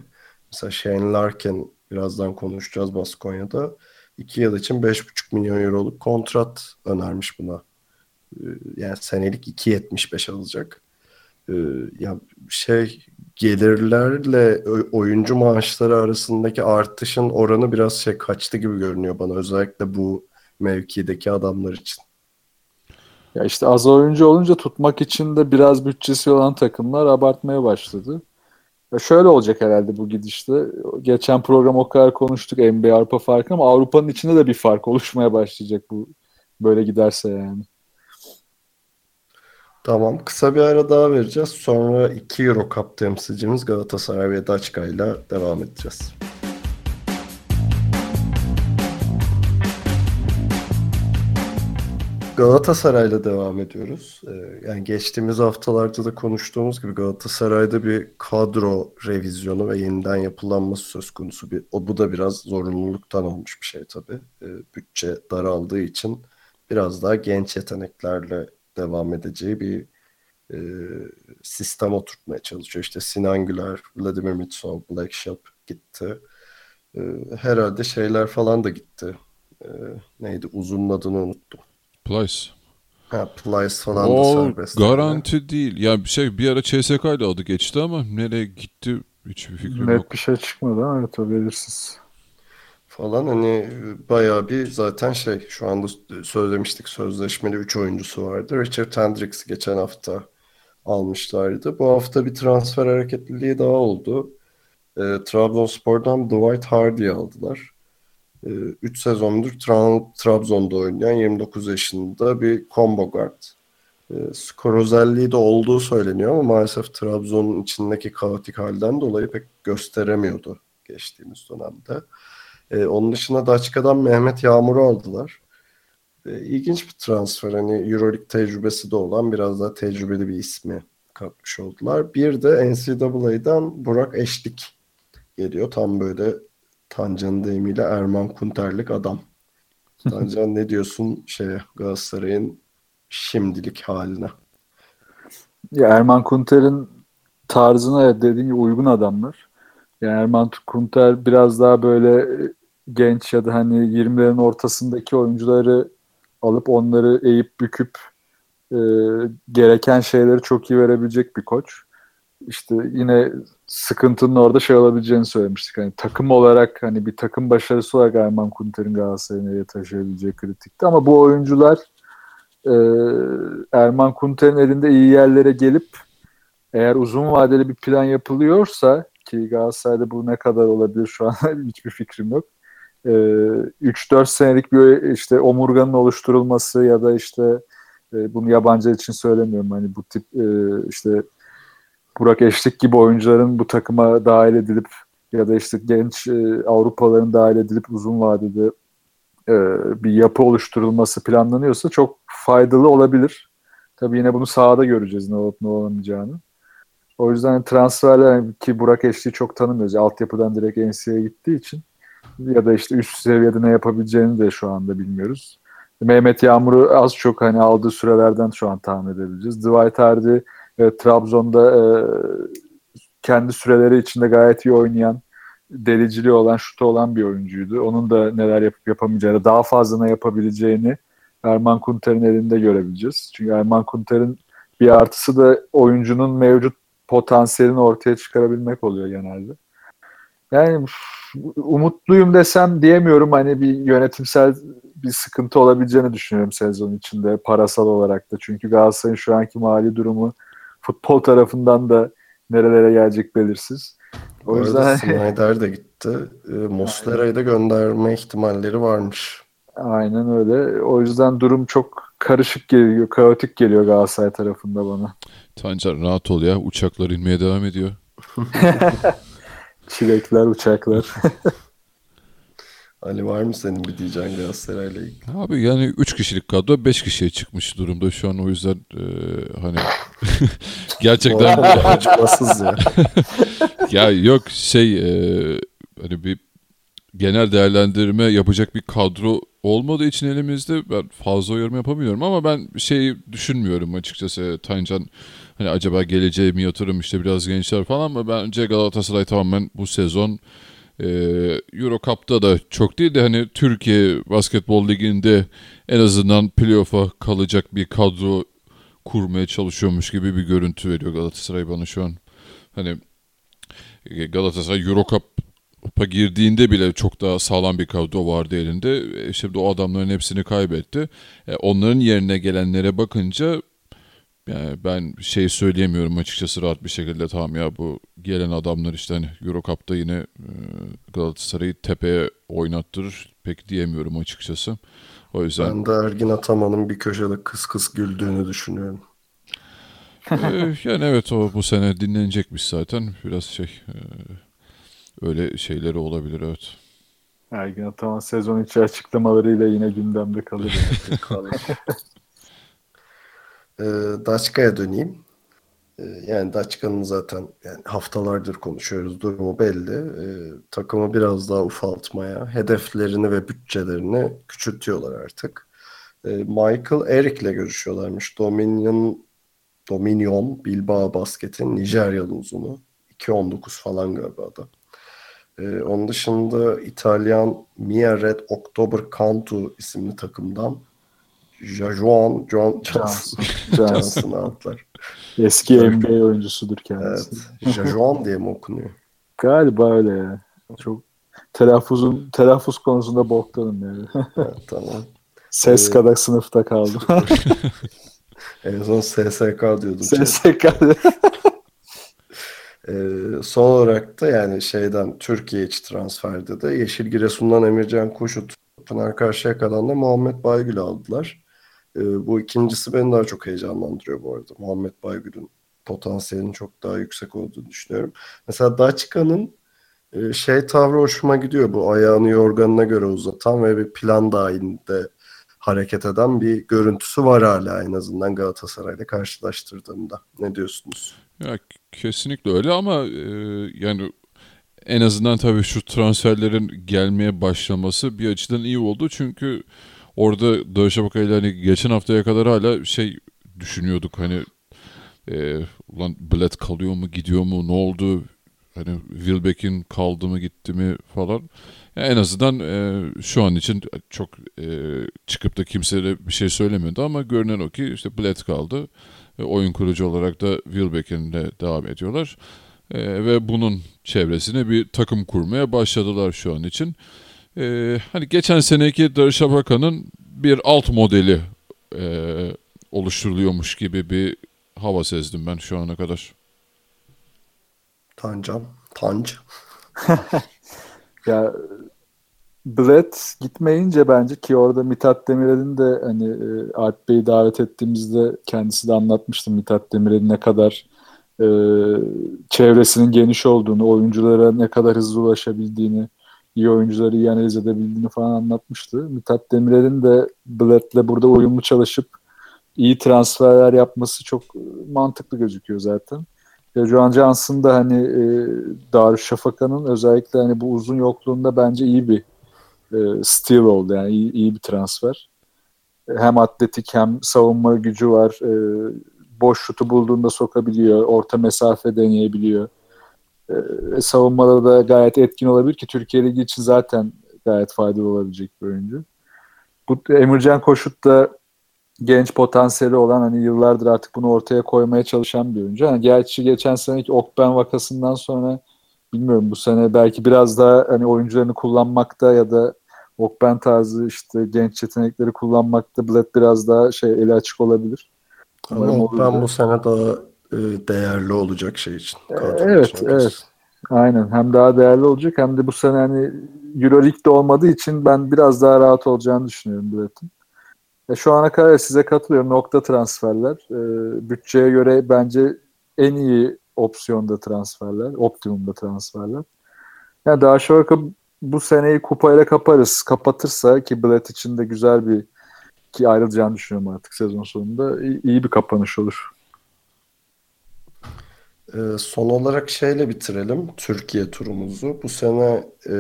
[SPEAKER 1] mesela Shane Larkin birazdan konuşacağız Baskonya'da. iki yıl için 5,5 milyon euroluk kontrat önermiş buna. Ee, yani senelik 2.75 alacak. Ee, ya şey gelirlerle oyuncu maaşları arasındaki artışın oranı biraz şey kaçtı gibi görünüyor bana. Özellikle bu mevkideki adamlar için.
[SPEAKER 3] Ya işte az oyuncu olunca tutmak için de biraz bütçesi olan takımlar abartmaya başladı. Ya şöyle olacak herhalde bu gidişte. Geçen program o kadar konuştuk NBA Avrupa farkı ama Avrupa'nın içinde de bir fark oluşmaya başlayacak bu böyle giderse yani.
[SPEAKER 1] Tamam. Kısa bir ara daha vereceğiz. Sonra 2 Euro Cup temsilcimiz Galatasaray ve Daçka ile devam edeceğiz. Galatasaray'la devam ediyoruz. Ee, yani geçtiğimiz haftalarda da konuştuğumuz gibi Galatasaray'da bir kadro revizyonu ve yeniden yapılanması söz konusu. Bir, o bu da biraz zorunluluktan olmuş bir şey tabii. Ee, bütçe daraldığı için biraz daha genç yeteneklerle devam edeceği bir e, sistem oturtmaya çalışıyor. İşte Sinan Güler, Vladimir Mitsov, Black Shop gitti. E, herhalde şeyler falan da gitti. Neydi? Uzun adını unuttum.
[SPEAKER 2] Plyce.
[SPEAKER 1] Ha, Plyce falan da
[SPEAKER 2] O
[SPEAKER 1] serbest.
[SPEAKER 2] garanti değil. Ya bir şey bir ara CSK ile adı geçti ama nereye gitti hiçbir fikrim
[SPEAKER 3] Net
[SPEAKER 2] yok.
[SPEAKER 3] bir şey çıkmadı ama evet o belirsiz.
[SPEAKER 1] falan hani bayağı bir zaten şey şu anda söylemiştik sözleşmeli 3 oyuncusu vardı. Richard Hendricks geçen hafta almışlardı. Bu hafta bir transfer hareketliliği daha oldu. E, Trabzonspor'dan Dwight Hardy'yi aldılar. 3 sezondur Tra- Trabzon'da oynayan 29 yaşında bir combo guard. E, skor özelliği de olduğu söyleniyor ama maalesef Trabzon'un içindeki kaotik halden dolayı pek gösteremiyordu geçtiğimiz dönemde. E, onun dışında Daçka'dan Mehmet Yağmur'u aldılar. E, ilginç bir transfer. Hani Euroleague tecrübesi de olan biraz daha tecrübeli bir ismi katmış oldular. Bir de NCAA'dan Burak Eşlik geliyor. Tam böyle Tancan'ın deyimiyle Erman Kunterlik adam. Tancan ne diyorsun şeye Galatasaray'ın şimdilik haline?
[SPEAKER 3] Ya Erman Kunter'in tarzına dediğin gibi uygun adamlar. Yani Erman Kunter biraz daha böyle genç ya da hani 20'lerin ortasındaki oyuncuları alıp onları eğip büküp e, gereken şeyleri çok iyi verebilecek bir koç. İşte yine sıkıntının orada şey olabileceğini söylemiştik. Hani takım olarak hani bir takım başarısı olarak Erman Kunter'in Galatasaray'ı nereye taşıyabileceği kritikti. Ama bu oyuncular e, Erman Kunter'in elinde iyi yerlere gelip eğer uzun vadeli bir plan yapılıyorsa ki Galatasaray'da bu ne kadar olabilir şu an hiçbir fikrim yok. E, 3-4 senelik bir işte omurganın oluşturulması ya da işte e, bunu yabancı için söylemiyorum. Hani bu tip e, işte Burak Eşlik gibi oyuncuların bu takıma dahil edilip ya da işte genç e, Avrupalıların dahil edilip uzun vadede e, bir yapı oluşturulması planlanıyorsa çok faydalı olabilir. Tabii yine bunu sahada göreceğiz ne olup ne olamayacağını. O yüzden transferler ki Burak Eşlik'i çok tanımıyoruz. Altyapıdan direkt NCA'ye gittiği için ya da işte üst seviyede ne yapabileceğini de şu anda bilmiyoruz. Mehmet Yağmur'u az çok hani aldığı sürelerden şu an tahmin edebileceğiz. Dwight Hardy e, Trabzon'da e, kendi süreleri içinde gayet iyi oynayan, deliciliği olan, şutu olan bir oyuncuydu. Onun da neler yapıp yapamayacağını, daha fazla ne yapabileceğini Erman Kunter'in elinde görebileceğiz. Çünkü Erman Kunter'in bir artısı da oyuncunun mevcut potansiyelini ortaya çıkarabilmek oluyor genelde. Yani umutluyum desem diyemiyorum. Hani bir yönetimsel bir sıkıntı olabileceğini düşünüyorum sezon içinde parasal olarak da. Çünkü Galatasaray'ın şu anki mali durumu futbol tarafından da nerelere gelecek belirsiz.
[SPEAKER 1] O yüzden Snyder de gitti. E, Moslera'yı da gönderme ihtimalleri varmış.
[SPEAKER 3] Aynen öyle. O yüzden durum çok karışık geliyor, kaotik geliyor Galatasaray tarafında bana.
[SPEAKER 2] Tancan rahat ol ya. Uçaklar inmeye devam ediyor.
[SPEAKER 3] Çilekler, uçaklar.
[SPEAKER 1] Ali var mı senin bir diyeceğin Galatasaray'la ilgili?
[SPEAKER 2] Abi yani 3 kişilik kadro 5 kişiye çıkmış durumda şu an o yüzden e, hani gerçekten
[SPEAKER 1] acımasız ya.
[SPEAKER 2] ya yok şey e, hani bir genel değerlendirme yapacak bir kadro olmadığı için elimizde ben fazla yorum yapamıyorum ama ben şey düşünmüyorum açıkçası Tancan hani acaba geleceğe mi yatırım işte biraz gençler falan ama bence Galatasaray tamamen bu sezon ee, Euro Cup'ta da çok değil de hani Türkiye Basketbol Ligi'nde en azından playoff'a kalacak bir kadro kurmaya çalışıyormuş gibi bir görüntü veriyor Galatasaray bana şu an. Hani Galatasaray Euro Cup'a girdiğinde bile çok daha sağlam bir kadro vardı elinde. Şimdi o adamların hepsini kaybetti. Onların yerine gelenlere bakınca yani ben şey söyleyemiyorum açıkçası rahat bir şekilde tamam ya bu gelen adamlar işte hani Euro Cup'ta yine Galatasaray'ı tepeye oynattırır pek diyemiyorum açıkçası. O yüzden
[SPEAKER 1] Ben de Ergin Ataman'ın bir köşede kıs kıs güldüğünü düşünüyorum.
[SPEAKER 2] ee, yani evet o bu sene dinlenecekmiş zaten. Biraz şey e, öyle şeyleri olabilir evet.
[SPEAKER 3] Ergin Ataman sezon içi açıklamalarıyla yine gündemde kalır.
[SPEAKER 1] Kalır. e, Daçka'ya döneyim. E, yani Daçka'nın zaten yani haftalardır konuşuyoruz durumu belli. E, takımı biraz daha ufaltmaya, hedeflerini ve bütçelerini küçültüyorlar artık. Michael Eric'le görüşüyorlarmış. Dominion Dominion Bilbao Basket'in Nijeryalı uzunu. 2.19 falan galiba da. Ee, onun dışında İtalyan Mia Red October Cantu isimli takımdan Jajuan John Johnson, Johnson'ı aldılar.
[SPEAKER 3] Eski NBA oyuncusudur kendisi.
[SPEAKER 1] Evet. Jajuan diye mi okunuyor?
[SPEAKER 3] Galiba öyle ya. Çok telaffuzun telaffuz konusunda boktanım yani.
[SPEAKER 1] evet, tamam.
[SPEAKER 3] Ses
[SPEAKER 1] Ee,
[SPEAKER 3] kadar sınıfta kaldım.
[SPEAKER 1] En son SSK diyordum.
[SPEAKER 3] SSK.
[SPEAKER 1] Ee, son olarak da yani şeyden Türkiye içi transferde de Yeşil Giresun'dan Emircan Kuşut, Pınar Karşıyaka'dan da Muhammed Baygül'ü aldılar. Ee, bu ikincisi beni daha çok heyecanlandırıyor bu arada. Muhammed Baygül'ün potansiyelinin çok daha yüksek olduğunu düşünüyorum. Mesela Daçka'nın e, şey tavrı hoşuma gidiyor. Bu ayağını yorganına göre uzatan ve bir plan dahilinde hareket eden bir görüntüsü var hala en azından Galatasaray'la karşılaştırdığımda. Ne diyorsunuz?
[SPEAKER 2] Ya kesinlikle öyle ama e, yani en azından tabii şu transferlerin gelmeye başlaması bir açıdan iyi oldu. Çünkü orada Darüşşafaka ile hani geçen haftaya kadar hala şey düşünüyorduk hani e, ulan bilet kalıyor mu gidiyor mu ne oldu hani Wilbeck'in kaldı mı gitti mi falan. Ya en azından e, şu an için çok e, çıkıp da kimse de bir şey söylemiyordu ama görünen o ki işte bilet kaldı. E, oyun kurucu olarak da Wilbeck'in de devam ediyorlar. E, ve bunun çevresine bir takım kurmaya başladılar şu an için. E, hani geçen seneki Darüşşafaka'nın bir alt modeli e, oluşturuluyormuş gibi bir hava sezdim ben şu ana kadar.
[SPEAKER 1] Tancan, Tanc.
[SPEAKER 3] ya Brett gitmeyince bence ki orada Mithat Demirel'in de hani e, Alp Bey'i davet ettiğimizde kendisi de anlatmıştı Mithat Demirel'in ne kadar e, çevresinin geniş olduğunu, oyunculara ne kadar hızlı ulaşabildiğini, iyi oyuncuları iyi analiz edebildiğini falan anlatmıştı. Mithat Demirel'in de Brett'le burada uyumlu çalışıp iyi transferler yapması çok mantıklı gözüküyor zaten. Ya Joan Johnson da hani e, Darüşşafaka'nın özellikle hani bu uzun yokluğunda bence iyi bir e, steal oldu yani iyi, iyi bir transfer. Hem atletik hem savunma gücü var. E, boş şutu bulduğunda sokabiliyor. Orta mesafe deneyebiliyor. E, savunmada da gayet etkin olabilir ki Türkiye Ligi için zaten gayet faydalı olabilecek bir oyuncu. Bu Emircan Koşut da genç potansiyeli olan hani yıllardır artık bunu ortaya koymaya çalışan bir oyuncu. Yani gerçi geçen seneki Okben vakasından sonra bilmiyorum bu sene belki biraz daha hani oyuncularını kullanmakta ya da Okben tarzı işte genç yetenekleri kullanmakta Bled biraz daha şey eli açık olabilir.
[SPEAKER 1] Ama Okben bu sene daha değerli olacak şey için.
[SPEAKER 3] Evet, evet. Aynen. Hem daha değerli olacak hem de bu sene hani Euroleague'de olmadığı için ben biraz daha rahat olacağını düşünüyorum Bled'in. E, şu ana kadar size katılıyorum. Nokta transferler. E, bütçeye göre bence en iyi opsiyonda transferler. Optimumda transferler. Yani daha şöyle bu seneyi kupayla kaparız. Kapatırsa ki Bled için de güzel bir ki ayrılacağını düşünüyorum artık sezon sonunda. İyi, iyi bir kapanış olur.
[SPEAKER 1] E, son olarak şeyle bitirelim Türkiye turumuzu. Bu sene e,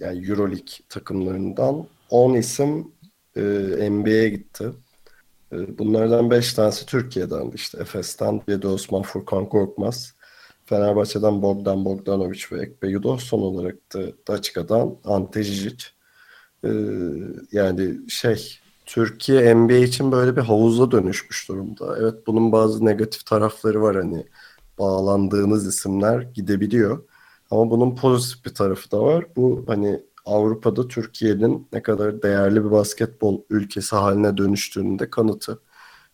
[SPEAKER 1] yani Euroleague takımlarından 10 isim e, NBA'ye gitti. E, bunlardan 5 tanesi Türkiye'den işte Efes'ten Yedi Osman Furkan Korkmaz. Fenerbahçe'den Bogdan Bogdanovic ve Ekpe Yudo. Son olarak da Daçka'dan Ante Žižić. E, yani şey Türkiye NBA için böyle bir havuza dönüşmüş durumda. Evet bunun bazı negatif tarafları var hani bağlandığınız isimler gidebiliyor. Ama bunun pozitif bir tarafı da var. Bu hani Avrupa'da Türkiye'nin ne kadar değerli bir basketbol ülkesi haline dönüştüğünün de kanıtı.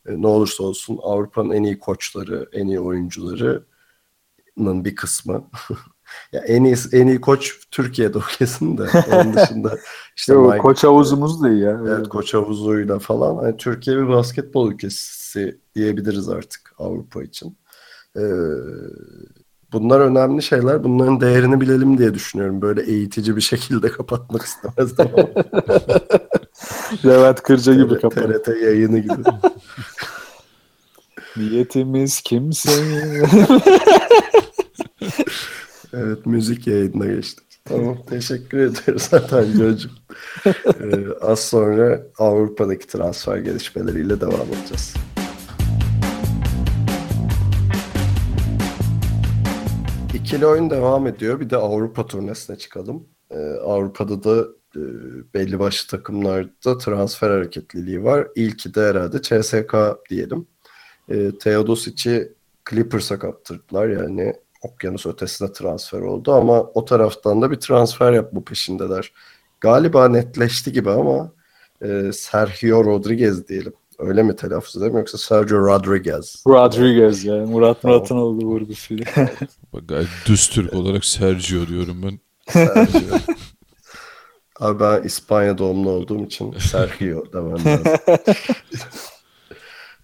[SPEAKER 1] E, ne olursa olsun Avrupa'nın en iyi koçları, en iyi oyuncularının bir kısmı. ya en iyi en iyi koç Türkiye'de o kesin de. Onun dışında işte
[SPEAKER 3] Yo, Mike, koç havuzumuz da iyi ya.
[SPEAKER 1] Evet, koç havuzuyla falan. Hani Türkiye bir basketbol ülkesi diyebiliriz artık Avrupa için. Ee, bunlar önemli şeyler. Bunların değerini bilelim diye düşünüyorum. Böyle eğitici bir şekilde kapatmak istemezdim.
[SPEAKER 3] Levent Kırca gibi kapat.
[SPEAKER 1] TRT yayını gibi.
[SPEAKER 3] Niyetimiz kimseyi.
[SPEAKER 1] Evet müzik yayınına geçtik. Tamam teşekkür ederiz zaten Jocuğum. Ee, az sonra Avrupa'daki transfer gelişmeleriyle devam edeceğiz. İkili oyun devam ediyor. Bir de Avrupa turnesine çıkalım. Ee, Avrupa'da da e, belli başlı takımlarda transfer hareketliliği var. İlki de herhalde CSK diyelim. E, Teodosic'i Clippers'a kaptırdılar. Yani okyanus ötesine transfer oldu ama o taraftan da bir transfer yapma peşindeler. Galiba netleşti gibi ama e, Sergio Rodriguez diyelim. Öyle mi telaffuz edeyim yoksa Sergio Rodriguez?
[SPEAKER 3] Rodriguez ya. Murat
[SPEAKER 1] Tamam.
[SPEAKER 3] Murat'ın olduğu vurgusuyla.
[SPEAKER 2] Bak gayet düz Türk olarak Sergio diyorum ben.
[SPEAKER 1] Sergio. Abi ben İspanya doğumlu olduğum için Sergio demem lazım.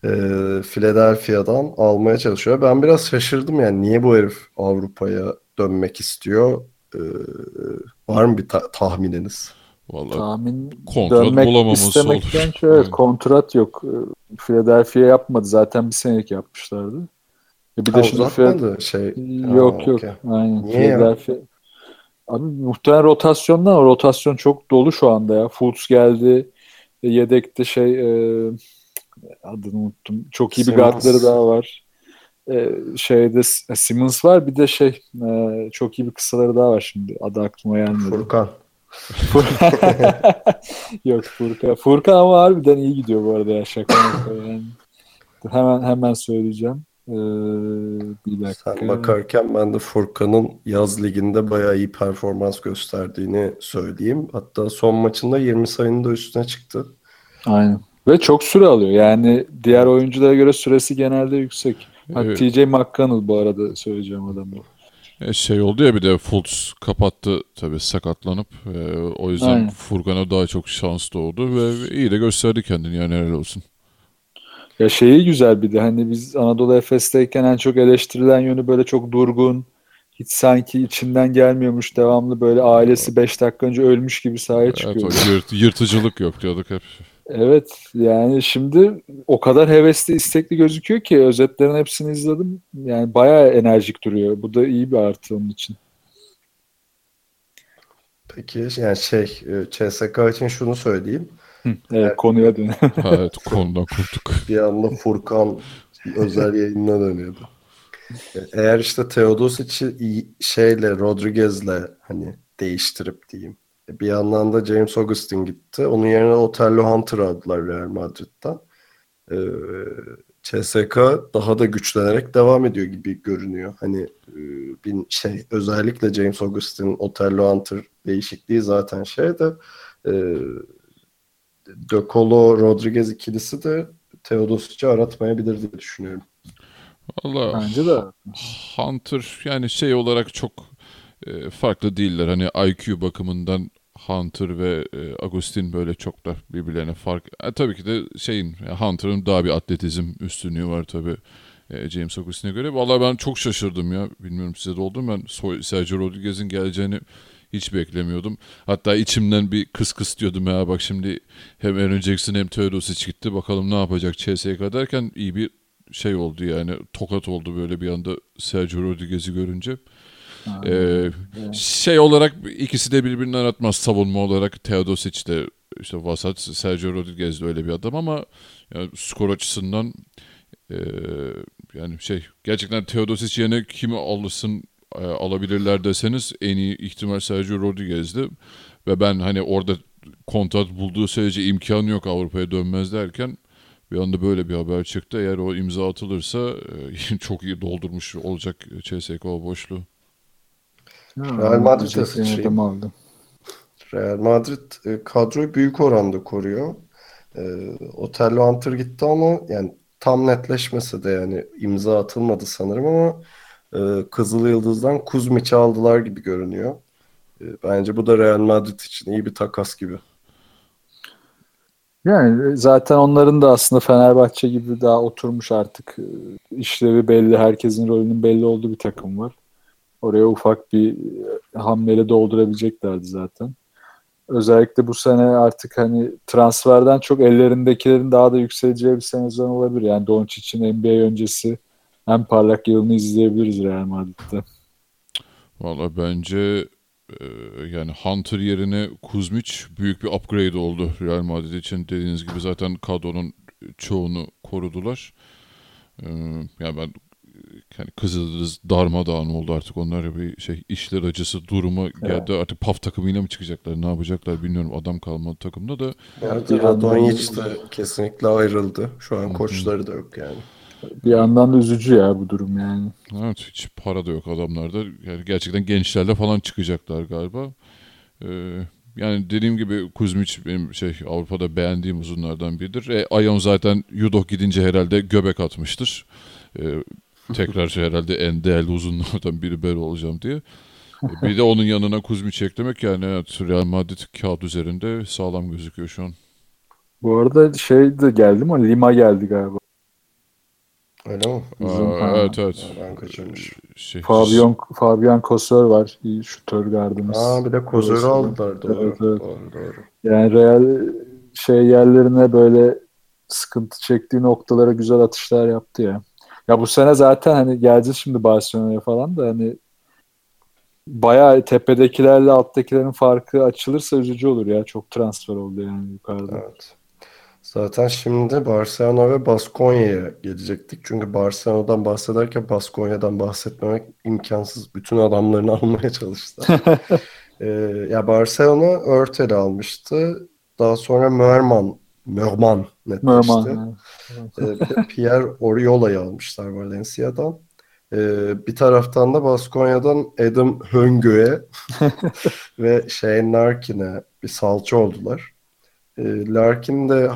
[SPEAKER 1] e, Philadelphia'dan almaya çalışıyor. Ben biraz şaşırdım yani niye bu herif Avrupa'ya dönmek istiyor? E, var mı bir ta- tahmininiz?
[SPEAKER 2] Vallahi
[SPEAKER 3] Tahmin
[SPEAKER 2] Kontrat
[SPEAKER 3] dönmek
[SPEAKER 2] bulamaması
[SPEAKER 3] istemekten
[SPEAKER 2] olur.
[SPEAKER 3] evet,
[SPEAKER 2] Evet.
[SPEAKER 3] kontrat yok. Ee, Philadelphia yapmadı. Zaten bir senelik yapmışlardı. E bir
[SPEAKER 1] Ha,
[SPEAKER 3] de şimdi Phil-
[SPEAKER 1] uzatmadı şey.
[SPEAKER 3] Yok
[SPEAKER 1] Ha,
[SPEAKER 3] yok.
[SPEAKER 1] okey.
[SPEAKER 3] Aynen.
[SPEAKER 1] Niye ya?
[SPEAKER 3] Philadelphia. Abi muhtemelen rotasyondan rotasyon çok dolu şu anda ya. Fultz geldi. E, Yedekte şey e, adını unuttum. Çok iyi bir
[SPEAKER 1] Simmons.
[SPEAKER 3] guardları daha var. E, şeyde S- Simmons var. Bir de şey e, çok iyi bir kısaları daha var şimdi. Adı aklıma gelmedi.
[SPEAKER 1] Furkan.
[SPEAKER 3] Yok Furkan. Furkan ama harbiden iyi gidiyor bu arada ya şaka yani. Hemen hemen söyleyeceğim. Ee, bir dakika.
[SPEAKER 1] Sen bakarken ben de Furkan'ın yaz liginde bayağı iyi performans gösterdiğini söyleyeyim. Hatta son maçında 20 sayının da üstüne çıktı.
[SPEAKER 3] Aynen. Ve çok süre alıyor. Yani diğer oyunculara göre süresi genelde yüksek. Ha,
[SPEAKER 2] Evet.
[SPEAKER 3] TJ McConnell bu arada söyleyeceğim adam bu.
[SPEAKER 2] E, şey oldu ya bir de Fultz kapattı tabii sakatlanıp. E, o yüzden
[SPEAKER 3] Aynen.
[SPEAKER 2] Furkan'a daha çok şans doğdu ve iyi de gösterdi kendini yani helal olsun.
[SPEAKER 3] Ya şeyi güzel bir de hani biz Anadolu Efes'teyken en çok eleştirilen yönü böyle çok durgun. Hiç sanki içinden gelmiyormuş devamlı böyle ailesi 5 dakika önce ölmüş gibi sahaya
[SPEAKER 2] Evet,
[SPEAKER 3] çıkıyor.
[SPEAKER 2] o yırt- yırtıcılık yok diyorduk hep.
[SPEAKER 3] Evet yani şimdi o kadar hevesli istekli gözüküyor ki özetlerin hepsini izledim. Yani bayağı enerjik duruyor. Bu da iyi bir artı onun için.
[SPEAKER 1] Peki yani şey e, CSK için şunu söyleyeyim.
[SPEAKER 3] Evet konuya dön.
[SPEAKER 2] Evet konudan kurtuk.
[SPEAKER 1] Bir anda Furkan özel yayınına dönüyordu. E, Eğer işte Teodosic'i iyi- şeyle Rodriguez'le hani değiştirip diyeyim. Bir yandan da James Augustin gitti. Onun yerine Otello Hunter aldılar Real Madrid'den. Ee, CSK daha da güçlenerek devam ediyor gibi görünüyor. Hani e, bir şey özellikle James Augustin, Otello Hunter değişikliği zaten şey de e, De Colo Rodriguez ikilisi de Teodosic'i aratmayabilir diye düşünüyorum.
[SPEAKER 2] Valla
[SPEAKER 3] Bence de.
[SPEAKER 2] Hunter yani şey olarak çok e, farklı değiller. Hani IQ bakımından Hunter ve e, Agustin böyle çok da birbirlerine fark. E, tabii ki de şeyin ya Hunter'ın daha bir atletizm üstünlüğü var tabii e, James Agustin'e göre. Vallahi ben çok şaşırdım ya. Bilmiyorum size de oldu mu? Ben Sergio Rodriguez'in geleceğini hiç beklemiyordum. Hatta içimden bir kıs kıs diyordum ya bak şimdi hem Aaron Jackson hem Teodosic gitti. Bakalım ne yapacak CSK derken iyi bir şey oldu yani tokat oldu böyle bir anda Sergio Rodriguez'i görünce. Ee, şey olarak ikisi de birbirinden aratmaz savunma olarak Teodosic de işte vasat Sergio Rodriguez de öyle bir adam ama yani skor açısından e, yani şey gerçekten Teodosic yerine kimi alırsın e, alabilirler deseniz en iyi ihtimal Sergio Rodriguez'di ve ben hani orada kontrat bulduğu sürece imkanı yok Avrupa'ya dönmez derken bir anda böyle bir haber çıktı. Eğer o imza atılırsa e, çok iyi doldurmuş olacak CSK boşluğu.
[SPEAKER 1] Real Madrid'e
[SPEAKER 3] Jackson
[SPEAKER 1] sıçrayım.
[SPEAKER 3] adamı aldı.
[SPEAKER 1] Real Madrid e, kadroyu büyük oranda koruyor. E, Otello Hunter gitti ama yani tam netleşmese de yani imza atılmadı sanırım ama e, Kızıl Yıldız'dan Kuzmic'i aldılar gibi görünüyor. E, bence bu da Real Madrid için iyi bir takas gibi.
[SPEAKER 3] Yani zaten onların da aslında Fenerbahçe gibi daha oturmuş artık e, işlevi belli, herkesin rolünün belli olduğu bir takım var. Oraya ufak bir e, hamleyle doldurabileceklerdi zaten. özellikle bu sene artık hani transferden çok ellerindekilerin daha da yükseleceği bir sezon olabilir. Yani Doncic'in NBA öncesi en parlak yılını izleyebiliriz Real Madrid'de.
[SPEAKER 2] Valla bence e, yani Hunter yerine Kuzmic büyük bir upgrade oldu Real Madrid için. Dediğiniz gibi zaten kadronun çoğunu korudular. E, yani ben yani Kızıldız darmadağın oldu artık. Onlar bir şey işler acısı duruma geldi. Artık PAF takımıyla mı çıkacaklar? Ne yapacaklar bilmiyorum. Adam kalmadı takımda da.
[SPEAKER 1] Yani Radonjic de kesinlikle ayrıldı. Şu an koçları da yok yani.
[SPEAKER 3] Bir yandan da üzücü ya bu durum yani.
[SPEAKER 2] Evet hiç para da yok adamlarda. Yani gerçekten gençlerle falan çıkacaklar galiba. Ee, yani dediğim gibi Kuzmic benim şey Avrupa'da beğendiğim uzunlardan biridir. E, Ayon zaten Yudok gidince herhalde göbek atmıştır. Ee, tekrar şey herhalde en değerli uzunlardan biri ben olacağım diye. Bir de onun yanına Kuzmic eklemek yani evet, Real Madrid kağıt üzerinde sağlam gözüküyor şu an.
[SPEAKER 3] Bu arada şey de geldi mi? Lima geldi galiba.
[SPEAKER 1] Öyle mi?
[SPEAKER 2] Aa, evet evet.
[SPEAKER 1] Ben kaçırmış.
[SPEAKER 2] Şey,
[SPEAKER 3] Fabian, Fabian Kosör var. İyi şutör gardımız.
[SPEAKER 1] Aa bir de Kozör'ü aldılar. Doğru.
[SPEAKER 3] Evet, evet.
[SPEAKER 1] Doğru, doğru.
[SPEAKER 3] Yani Real şey yerlerine böyle sıkıntı çektiği noktalara güzel atışlar yaptı ya. Ya bu sene zaten hani geleceğiz şimdi Barcelona'ya falan da hani bayağı tepedekilerle alttakilerin farkı açılırsa üzücü olur ya. Çok transfer oldu yani yukarıda.
[SPEAKER 1] Evet. Zaten şimdi Barcelona ve Baskonya'ya gelecektik. Çünkü Barcelona'dan bahsederken Baskonya'dan bahsetmemek imkansız. Bütün adamlarını almaya çalıştılar. ee, ya Barcelona Örtel'i almıştı. Daha sonra Merman, Merman netleşti. De Pierre Oriola'yı almışlar Valencia'dan. Ee, bir taraftan da Baskonya'dan Adam Höngö'ye ve Shane Larkin'e bir salça oldular. Ee, Larkin de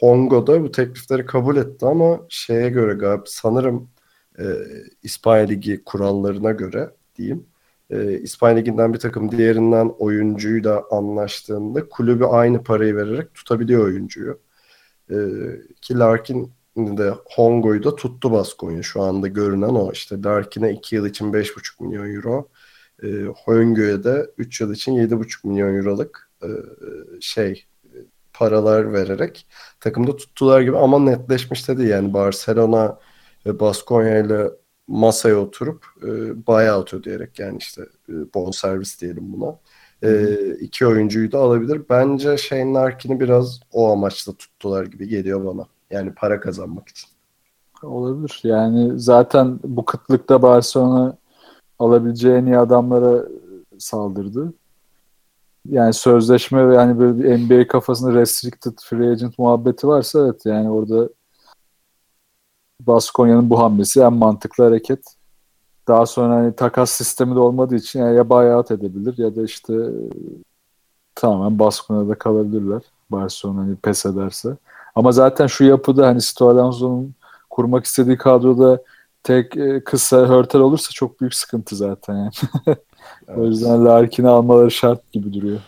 [SPEAKER 1] Hongo'da bu teklifleri kabul etti ama şeye göre galiba sanırım e, İspanya Ligi kurallarına göre diyeyim. E, İspanya Ligi'nden bir takım diğerinden oyuncuyla anlaştığında kulübü aynı parayı vererek tutabiliyor oyuncuyu. E, ki Larkin de Hongo'yu da tuttu Baskonya. Şu anda görünen o. İşte Larkin'e 2 yıl için 5,5 milyon euro. E, Hongo'ya da 3 yıl için 7,5 milyon euroluk e, şey paralar vererek takımda tuttular gibi ama netleşmiş de değil. Yani Barcelona ve Baskonya ile masaya oturup e, buyout ödeyerek yani işte e, bonservis diyelim buna. E, iki oyuncuyu da alabilir. Bence Shane Larkin'i biraz o amaçla tuttular gibi geliyor bana. Yani para kazanmak için.
[SPEAKER 3] Olabilir. Yani zaten bu kıtlıkta Barcelona alabileceği en iyi adamlara saldırdı. Yani sözleşme ve hani böyle bir NBA kafasında restricted free agent muhabbeti varsa evet yani orada Baskonya'nın bu hamlesi en mantıklı hareket. Daha sonra hani takas sistemi de olmadığı için yani ya buyout edebilir ya da işte tamamen Baskonya'da kalabilirler. Barcelona hani pes ederse. Ama zaten şu yapıda hani Sto Alonso'nun kurmak istediği kadroda tek e, kısa hörtel olursa çok büyük sıkıntı zaten yani. o yüzden Larkin'i almaları şart gibi duruyor.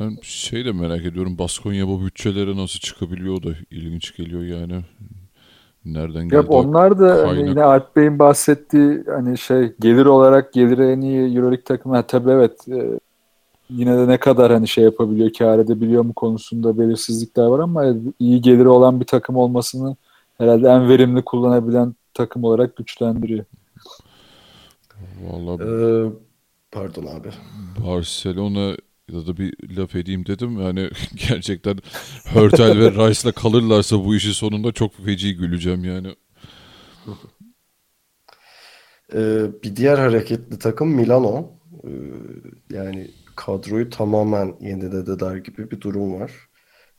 [SPEAKER 2] Ben şey de merak ediyorum. Baskonya bu bütçelere nasıl çıkabiliyor da ilginç geliyor yani. Nereden geldi?
[SPEAKER 3] Ya onlar da hani yine Alp Bey'in bahsettiği hani şey gelir olarak geliri en iyi Euroleague takımı. Ha, tabii evet e, yine de ne kadar hani şey yapabiliyor, kâr edebiliyor mu konusunda belirsizlikler var ama iyi geliri olan bir takım olmasını herhalde en verimli kullanabilen takım olarak güçlendiriyor.
[SPEAKER 2] Vallahi
[SPEAKER 1] Ee, pardon abi.
[SPEAKER 2] Barcelona ya da bir laf edeyim dedim. Yani gerçekten Hörtel ve Rice'la kalırlarsa bu işin sonunda çok feci güleceğim yani.
[SPEAKER 1] Ee, bir diğer hareketli takım Milano. Ee, yani kadroyu tamamen yenilediler gibi bir durum var.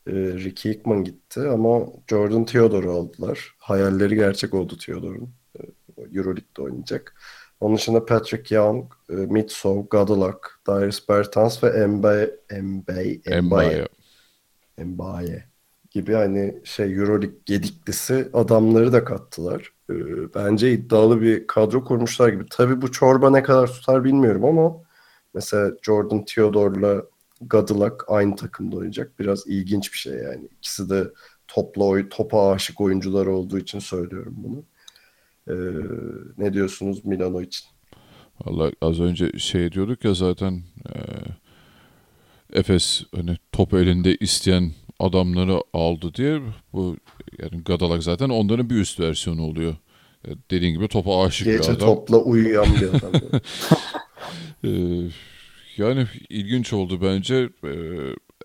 [SPEAKER 1] Ee, Ricky Hickman gitti ama Jordan Theodore'u aldılar. Hayalleri gerçek oldu Theodore'un. Ee, Euroleague'de oynayacak. Onun dışında Patrick Young, e, Mitsov, Gadolak, Darius Bertans ve Mbaye, Mbaye, Mbaye,
[SPEAKER 2] Mbaye.
[SPEAKER 1] Gibi hani şey Euroleague gediklisi adamları da kattılar. Ee, bence iddialı bir kadro kurmuşlar gibi. Tabii bu çorba ne kadar tutar bilmiyorum ama mesela Jordan Theodore'la Gadolak aynı takımda oynayacak. Biraz ilginç bir şey yani. İkisi de topla oy, topa aşık oyuncular olduğu için söylüyorum bunu. Ee, ne diyorsunuz Milano için?
[SPEAKER 2] Vallahi az önce şey diyorduk ya zaten e, Efes hani top elinde isteyen adamları aldı diye bu yani Gadalak zaten onların bir üst versiyonu oluyor. E, Dediğin gibi topa aşık bir
[SPEAKER 1] Gece
[SPEAKER 2] adam.
[SPEAKER 1] topla uyuyan bir adam.
[SPEAKER 2] Ee, yani ilginç oldu bence. Ee,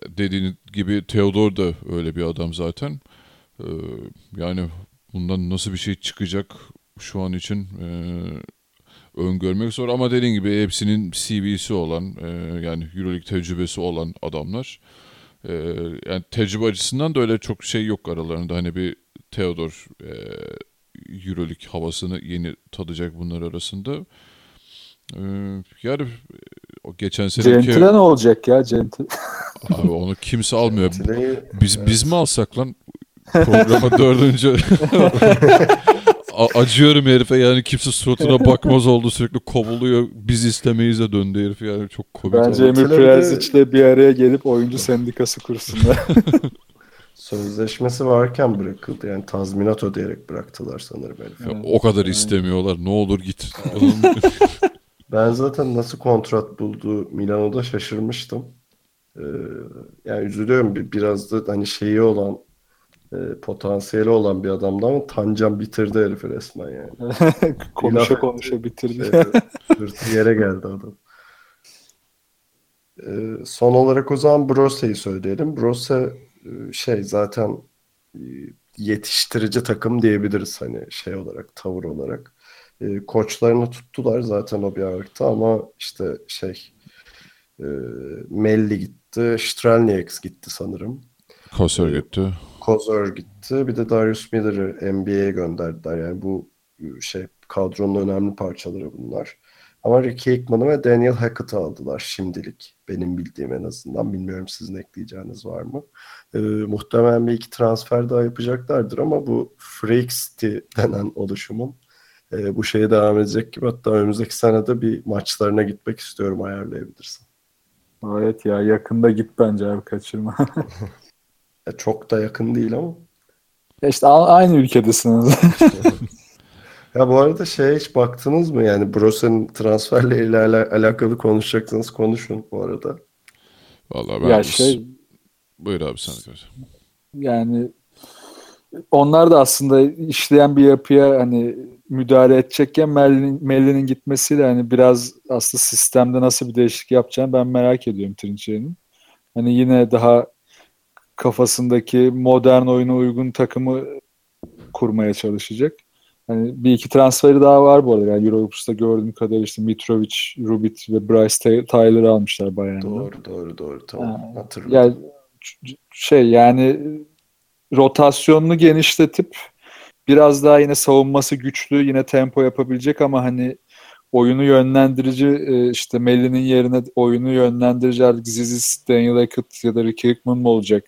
[SPEAKER 2] dediğin gibi Theodor da öyle bir adam zaten. Ee, yani bundan nasıl bir şey çıkacak şu an için e, öngörmek zor. Ama dediğin gibi hepsinin CV'si olan e, yani Euroleague tecrübesi olan adamlar. Ee, yani tecrübe açısından da öyle çok şey yok aralarında. Hani bir Theodor e, Euroleague havasını yeni tadacak bunlar arasında. Ee, yani o geçen seneki
[SPEAKER 3] Gentile ne olacak ya Gentil?
[SPEAKER 2] abi onu kimse almıyor. Biz biz mi alsak lan programa dördüncü A- acıyorum herife yani kimse suratına bakmaz oldu sürekli kovuluyor. Biz istemeyiz de döndü herif yani çok komik.
[SPEAKER 3] Bence
[SPEAKER 2] oldu.
[SPEAKER 3] Emir
[SPEAKER 1] Gentile bir de-
[SPEAKER 3] Prezic'le bir araya gelip oyuncu sendikası kursunlar.
[SPEAKER 1] sözleşmesi varken bırakıldı. Yani tazminat ödeyerek bıraktılar sanırım herif.
[SPEAKER 2] Ya o kadar istemiyorlar. Ne olur git.
[SPEAKER 1] Ben zaten nasıl kontrat buldu Milano'da şaşırmıştım. Ee, yani üzülüyorum bir- biraz da hani şeyi olan e, potansiyeli olan bir adamdı ama Tancan bitirdi herifi resmen yani.
[SPEAKER 3] konuşa
[SPEAKER 1] Laf-
[SPEAKER 3] konuşa bitirdi.
[SPEAKER 1] Şey, yere geldi adam. Ee, son olarak o zaman Brose'yi söyleyelim. Brose e, şey zaten e, yetiştirici takım diyebiliriz hani şey olarak tavır olarak. E, koçlarını tuttular zaten o bir aralıkta ama işte şey e, Melli gitti, Strelnieks gitti sanırım.
[SPEAKER 2] Kosor gitti.
[SPEAKER 1] Kozor gitti. Bir de Darius Miller'ı NBA'ye gönderdiler. Yani bu şey kadronun önemli parçaları bunlar. Ama Ricky Hickman'ı ve Daniel Hackett'ı aldılar şimdilik. Benim bildiğim en azından. Bilmiyorum sizin ekleyeceğiniz var mı? Ee, muhtemelen bir iki transfer daha yapacaklardır ama bu Freak City denen oluşumun e, bu şeye devam edecek gibi. Hatta önümüzdeki senede bir maçlarına gitmek istiyorum ayarlayabilirsin.
[SPEAKER 3] Evet ya yakında git bence abi kaçırma.
[SPEAKER 1] Ya çok da yakın değil ama.
[SPEAKER 3] Ya işte a- aynı ülkedesiniz.
[SPEAKER 1] Ya bu arada şeye hiç baktınız mı? Yani Brose'nin transferleriyle ala- alakalı konuşacaksanız konuşun bu arada.
[SPEAKER 2] Vallahi ben
[SPEAKER 3] ya şey
[SPEAKER 2] buyur abi sen gör.
[SPEAKER 3] yani onlar da aslında işleyen bir yapıya hani müdahale edecekken Melli'nin Melli'nin gitmesiyle hani biraz aslında sistemde nasıl bir değişiklik yapacağını ben merak ediyorum Trinçeri'nin. Hani yine daha kafasındaki modern oyuna uygun takımı kurmaya çalışacak. Hani bir iki transferi daha var bu arada. Yani Euroleague'da gördüğüm kadarıyla işte Mitrovic, Rubit ve Bryce Tyler'ı almışlar Bayern'de.
[SPEAKER 1] Doğru doğru doğru tamam
[SPEAKER 3] Ha,
[SPEAKER 1] hatırladım.
[SPEAKER 3] Yani şey yani rotasyonunu genişletip biraz daha yine savunması güçlü yine tempo yapabilecek ama hani oyunu yönlendirici e, işte Melli'nin yerine oyunu yönlendirici artık Zizis, Daniel Hackett ya da Ricky Hickman mı olacak?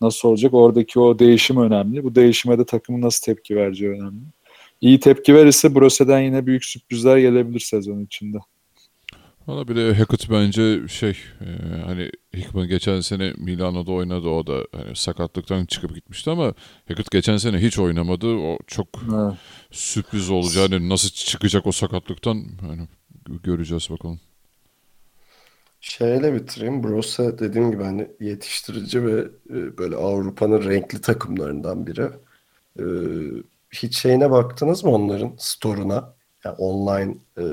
[SPEAKER 3] Nasıl olacak? Oradaki o değişim önemli. Bu değişime de takımın nasıl tepki vereceği önemli. İyi tepki verirse Brose'den yine büyük sürprizler gelebilir sezon içinde.
[SPEAKER 2] Valla bir de Hackett bence şey e, hani Hickman geçen sene Milano'da oynadı o da hani sakatlıktan çıkıp gitmişti ama Hackett geçen sene hiç oynamadı. O çok
[SPEAKER 3] Evet.
[SPEAKER 2] sürpriz olacak. Hani nasıl çıkacak o sakatlıktan hani göreceğiz bakalım.
[SPEAKER 1] Şeyle bitireyim. Brose dediğim gibi hani yetiştirici ve e, böyle Avrupa'nın renkli takımlarından biri. E, hiç şeyine baktınız mı onların store'una? Yani online e,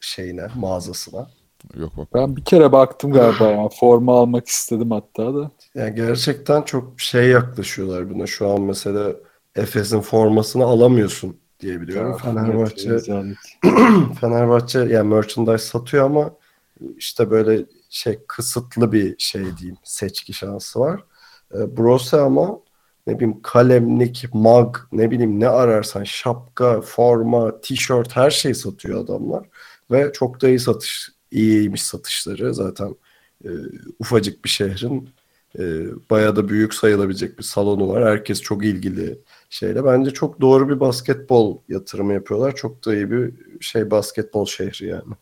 [SPEAKER 1] şeyine, mağazasına.
[SPEAKER 2] Yok bak.
[SPEAKER 3] Ben bir kere baktım galiba ya. Forma almak istedim hatta da.
[SPEAKER 1] Yani gerçekten çok şey yaklaşıyorlar buna. Şu an mesela Efes'in formasını alamıyorsun diye biliyorum. Fenerbahçe
[SPEAKER 3] Rezalet.
[SPEAKER 1] Fenerbahçe yani merchandise satıyor ama işte böyle şey kısıtlı bir şey diyeyim seçki şansı var. E, Brose ama ne bileyim kalemlik, mug, ne bileyim ne ararsan şapka, forma, tişört her şey satıyor adamlar ve çok da iyi satış iyiymiş satışları zaten e, ufacık bir şehrin e, bayağı da büyük sayılabilecek bir salonu var. Herkes çok ilgili şeyle. Bence çok doğru bir basketbol yatırımı yapıyorlar. Çok da iyi bir şey basketbol şehri yani.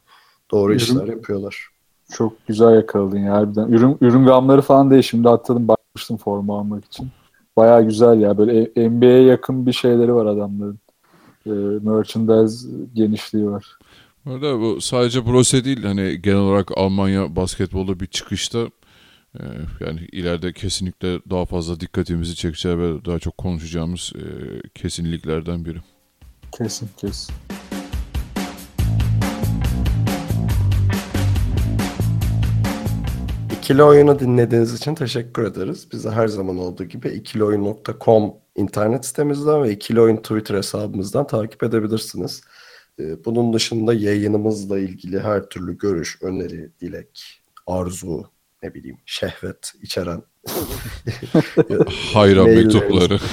[SPEAKER 1] Doğru
[SPEAKER 3] Ürün-
[SPEAKER 1] işler yapıyorlar.
[SPEAKER 3] Çok güzel yakaladın ya harbiden. Ürün, ürün gamları falan değil. Şimdi atladım bakmıştım forma almak için. Baya güzel ya. Böyle E- NBA'ye yakın bir şeyleri var adamların. Ee, merchandise genişliği var.
[SPEAKER 2] Bu arada bu sadece Brose değil hani genel olarak Almanya basketbolu bir çıkışta Ee, yani ileride kesinlikle daha fazla dikkatimizi çekeceği ve daha çok konuşacağımız e, kesinliklerden biri.
[SPEAKER 3] Kesin kesin.
[SPEAKER 1] İkili Oyun'u dinlediğiniz için teşekkür ederiz. Bizi her zaman olduğu gibi ikilioyun.com internet sitemizden ve İkili Oyun Twitter hesabımızdan takip edebilirsiniz. Ee, Bunun dışında yayınımızla ilgili her türlü görüş, öneri, dilek, arzu, ne bileyim şehvet içeren
[SPEAKER 2] Hayran mektupları.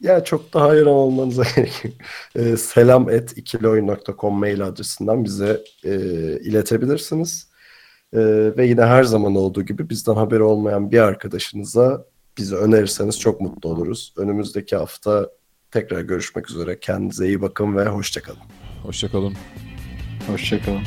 [SPEAKER 1] Ya çok daha hayran olmanıza gerek yok. Ee, selam et ikilioyun.com mail adresinden bize e, iletebilirsiniz. Ee, ve yine her zaman olduğu gibi bizden haberi olmayan bir arkadaşınıza bizi önerirseniz çok mutlu oluruz. Önümüzdeki hafta tekrar görüşmek üzere. Kendinize iyi bakın ve hoşçakalın.
[SPEAKER 2] Hoşçakalın.
[SPEAKER 3] Hoşçakalın.